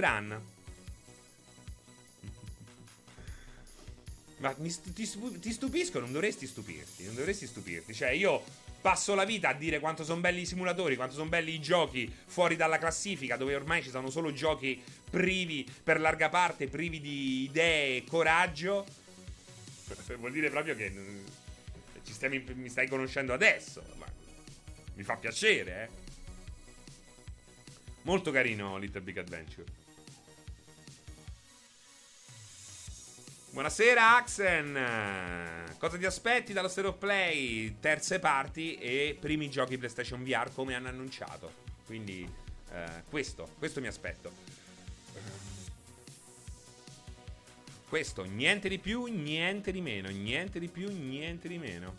[SPEAKER 1] Ma mi, ti, ti stupisco, non dovresti stupirti. Non dovresti stupirti. Cioè, io passo la vita a dire quanto sono belli i simulatori, quanto sono belli i giochi fuori dalla classifica, dove ormai ci sono solo giochi privi, per larga parte, privi di idee e coraggio. Vuol dire proprio che stai, mi stai conoscendo adesso. Ma mi fa piacere, eh. Molto carino Little Big Adventure. Buonasera Axen! Cosa ti aspetti dallo Stereo Play? Terze parti e primi giochi PlayStation VR come hanno annunciato. Quindi eh, questo, questo mi aspetto. Questo, niente di più, niente di meno, niente di più, niente di meno.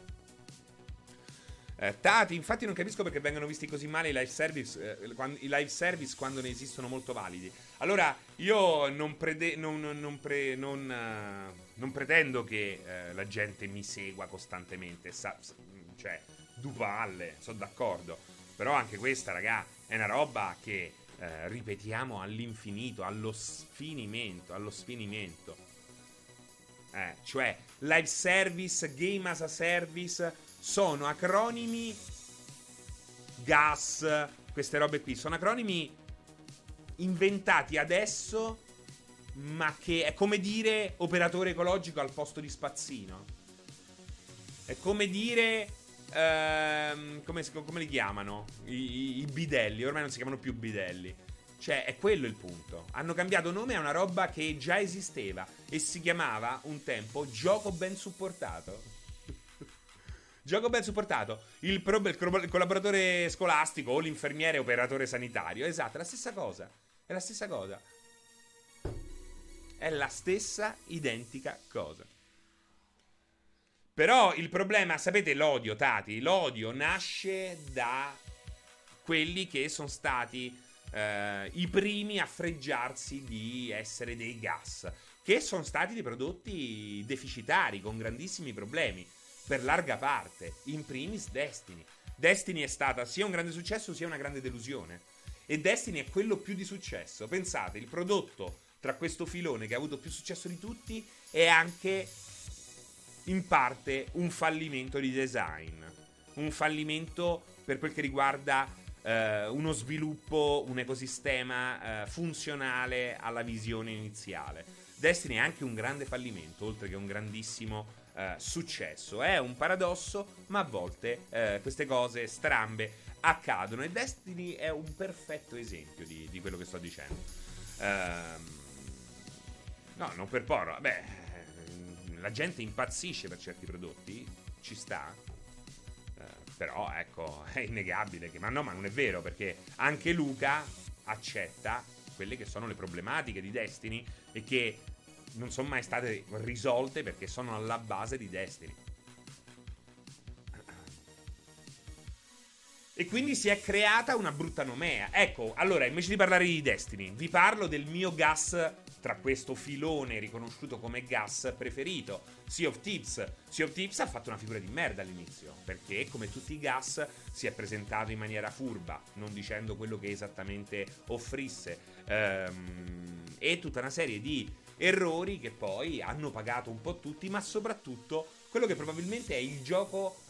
[SPEAKER 1] Eh, Tati, infatti non capisco perché vengono visti così male i live service, eh, quando, i live service quando ne esistono molto validi. Allora, io non, prede- non, non, pre- non uh, pretendo che uh, la gente mi segua costantemente, sa- cioè, du palle, sono d'accordo. Però anche questa, raga, è una roba che uh, ripetiamo all'infinito, allo sfinimento, allo sfinimento. Eh, cioè, live service, game as a service sono acronimi gas, queste robe qui, sono acronimi inventati adesso, ma che è come dire operatore ecologico al posto di spazzino. È come dire... Ehm, come, come, li chiamano? I, I, I bidelli, ormai non si chiamano più bidelli. Cioè, è quello il punto. Hanno cambiato nome a una roba che già esisteva e si chiamava un tempo gioco ben supportato. Gioco ben supportato. Il, pro- il, collaboratore scolastico o l'infermiere operatore sanitario. Esatto, la stessa cosa. È la stessa cosa. È la stessa identica cosa. Però il problema, sapete, l'odio, Tati, l'odio nasce da quelli che sono stati eh, i primi a freggiarsi di essere dei gas, che sono stati dei prodotti deficitari con grandissimi problemi per larga parte, in primis Destiny. Destiny è stata sia un grande successo sia una grande delusione. E Destiny è quello più di successo. Pensate, il prodotto tra questo filone che ha avuto più successo di tutti è anche in parte un fallimento di design. Un fallimento per quel che riguarda eh, uno sviluppo, un ecosistema eh, funzionale alla visione iniziale. Destiny è anche un grande fallimento, oltre che un grandissimo eh, successo. È un paradosso, ma a volte eh, queste cose strambe accadono e Destiny è un perfetto esempio di, di quello che sto dicendo. Ehm, no, non per porro, vabbè, la gente impazzisce per certi prodotti, ci sta. Eh, però ecco, è innegabile che ma no, ma non è vero perché anche Luca accetta quelle che sono le problematiche di Destiny e che non sono mai state risolte perché sono alla base di Destiny. E quindi si è creata una brutta nomea. Ecco, allora, invece di parlare di Destiny, vi parlo del mio gas tra questo filone riconosciuto come gas preferito, Sea of Tips. Sea of Tips ha fatto una figura di merda all'inizio, perché come tutti i gas si è presentato in maniera furba, non dicendo quello che esattamente offrisse. Ehm, e tutta una serie di errori che poi hanno pagato un po' tutti, ma soprattutto quello che probabilmente è il gioco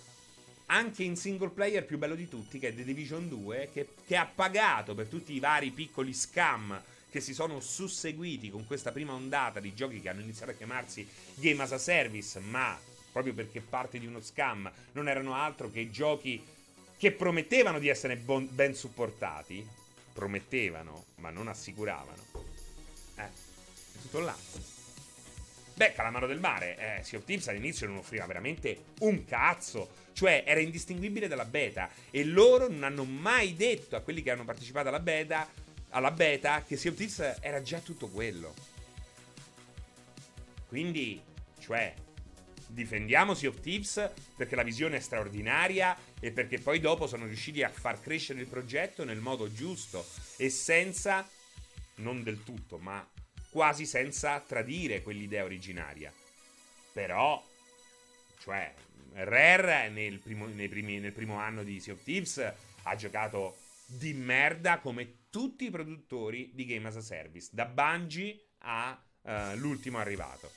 [SPEAKER 1] anche in single player più bello di tutti, che è The Division 2, che, che, ha pagato per tutti i vari piccoli scam che si sono susseguiti con questa prima ondata di giochi che hanno iniziato a chiamarsi Game as a Service, ma proprio perché parte di uno scam non erano altro che giochi che promettevano di essere bon- ben supportati, promettevano, ma non assicuravano. Eh, è tutto là. Beh, Calamaro del Mare, eh, Sea of Thieves all'inizio non offriva veramente un cazzo. Cioè, era indistinguibile dalla beta. E loro non hanno mai detto a quelli che hanno partecipato alla beta, alla beta che Sea of Thieves era già tutto quello. Quindi, cioè, difendiamo Sea of Thieves perché la visione è straordinaria e perché poi dopo sono riusciti a far crescere il progetto nel modo giusto e senza, non del tutto, ma quasi senza tradire quell'idea originaria. Però, cioè, Rare nel primo, primi, nel primo anno di Sea of Thieves ha giocato di merda come tutti i produttori di Game as a Service, da Bungie all'ultimo uh, arrivato.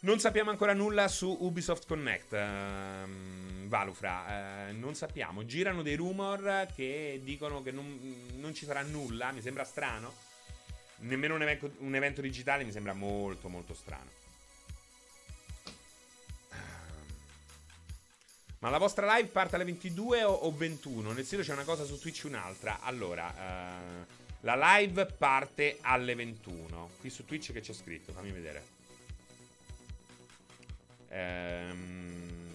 [SPEAKER 1] Non sappiamo ancora nulla su Ubisoft Connect, uh, Valufra, uh, non sappiamo. Girano dei rumor che dicono che non, non ci sarà nulla, mi sembra strano. Nemmeno un evento, un evento digitale mi sembra molto molto strano. Ma la vostra live parte alle 22 o, o 21? Nel sito c'è una cosa su Twitch un'altra. Allora, uh, la live parte alle 21. Qui su Twitch che c'è scritto, fammi vedere. Ehm,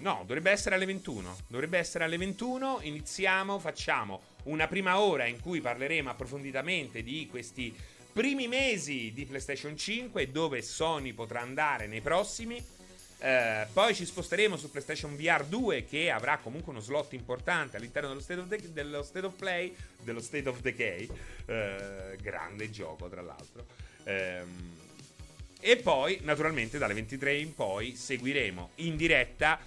[SPEAKER 1] no, dovrebbe essere alle 21. Dovrebbe essere alle 21. Iniziamo, facciamo una prima ora in cui parleremo approfonditamente di questi primi mesi di PlayStation 5 dove Sony potrà andare nei prossimi. Eh, poi ci sposteremo su PlayStation VR 2 che avrà comunque uno slot importante all'interno dello State of, de- dello state of Play, dello State of Decay. Eh, grande gioco, tra l'altro. Eh, e poi, naturalmente, dalle 23 in poi seguiremo in diretta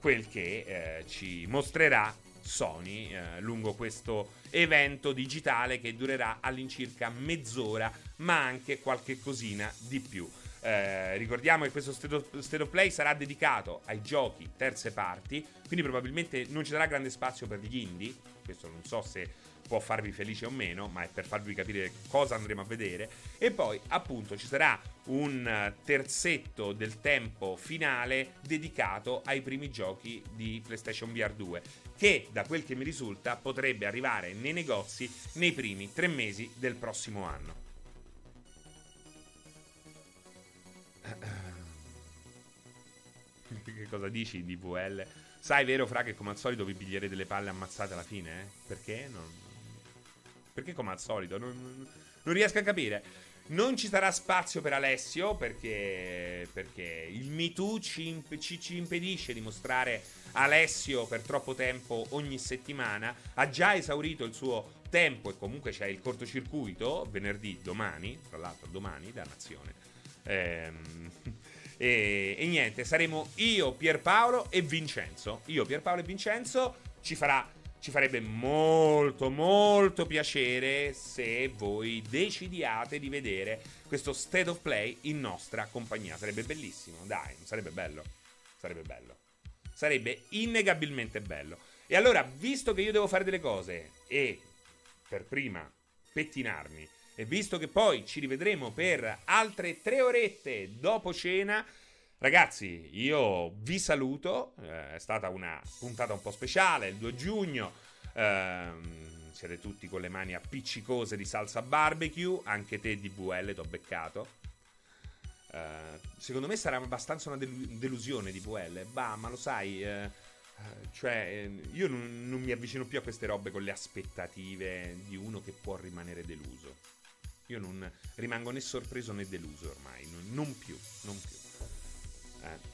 [SPEAKER 1] quel che eh, ci mostrerà Sony eh, lungo questo evento digitale che durerà all'incirca mezz'ora, ma anche qualche cosina di più. Eh, ricordiamo che questo state of, Play sarà dedicato ai giochi terze parti, quindi probabilmente non ci sarà grande spazio per gli indie. Questo non so se può farvi felice o meno, ma è per farvi capire cosa andremo a vedere. E poi, appunto, ci sarà un terzetto del tempo finale dedicato ai primi giochi di PlayStation VR 2, che da quel che mi risulta potrebbe arrivare nei negozi nei primi tre mesi del prossimo anno. che cosa dici di VL? Sai, vero, Fra, che come al solito vi piglierete delle palle ammazzate alla fine? Eh? Perché? Non... Perché come al solito? Non, non riesco a capire. Non ci sarà spazio per Alessio perché, perché il MeToo ci, imp- ci, ci, impedisce di mostrare Alessio per troppo tempo ogni settimana. Ha già esaurito il suo tempo e comunque c'è il cortocircuito venerdì, domani, tra l'altro domani, da. Ehm, e, e, niente, saremo io, Pierpaolo e Vincenzo. Io, Pierpaolo e Vincenzo ci farà. Ci farebbe molto molto piacere se voi decidiate di vedere questo State of Play in nostra compagnia. Sarebbe bellissimo, dai, sarebbe bello? Sarebbe bello. Sarebbe innegabilmente bello. E allora, visto che io devo fare delle cose e per prima pettinarmi e visto che poi ci rivedremo per altre tre orette dopo cena, ragazzi, io vi saluto. Eh, è stata una puntata un po' speciale, il 2 giugno. Ehm, siete tutti con le mani appiccicose di salsa barbecue. Anche te, DVL, t'ho beccato. Uh, secondo me sarà abbastanza una delu- delusione di VL. Bah, ma lo sai, uh, uh, cioè, io non, non, mi avvicino più a queste robe con le aspettative di uno che può rimanere deluso. Io non rimango né sorpreso né deluso ormai, non più, non più. Eh.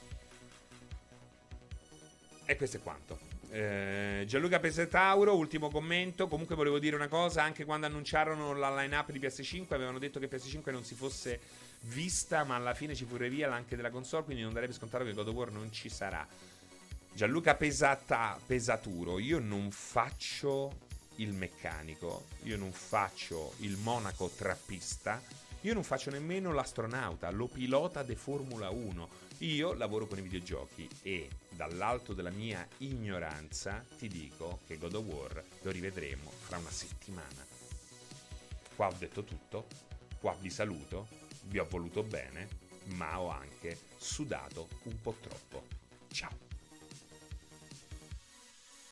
[SPEAKER 1] E questo è quanto. Eh, Gianluca Pesetauro, ultimo commento. Comunque volevo dire una cosa: anche quando annunciarono la line-up di PS5, avevano detto che PS5 non si fosse vista, ma alla fine ci fu reveal anche della console. Quindi non darebbe scontato che God of War non ci sarà. Gianluca Pesata, Pesaturo, io non faccio il meccanico, io non faccio il monaco trappista, io non faccio nemmeno l'astronauta, lo pilota de Formula 1. Io lavoro con i videogiochi e dall'alto della mia ignoranza ti dico che God of War lo rivedremo fra una settimana. Qua ho detto tutto, qua vi saluto, vi ho voluto bene, ma ho anche sudato un po' troppo.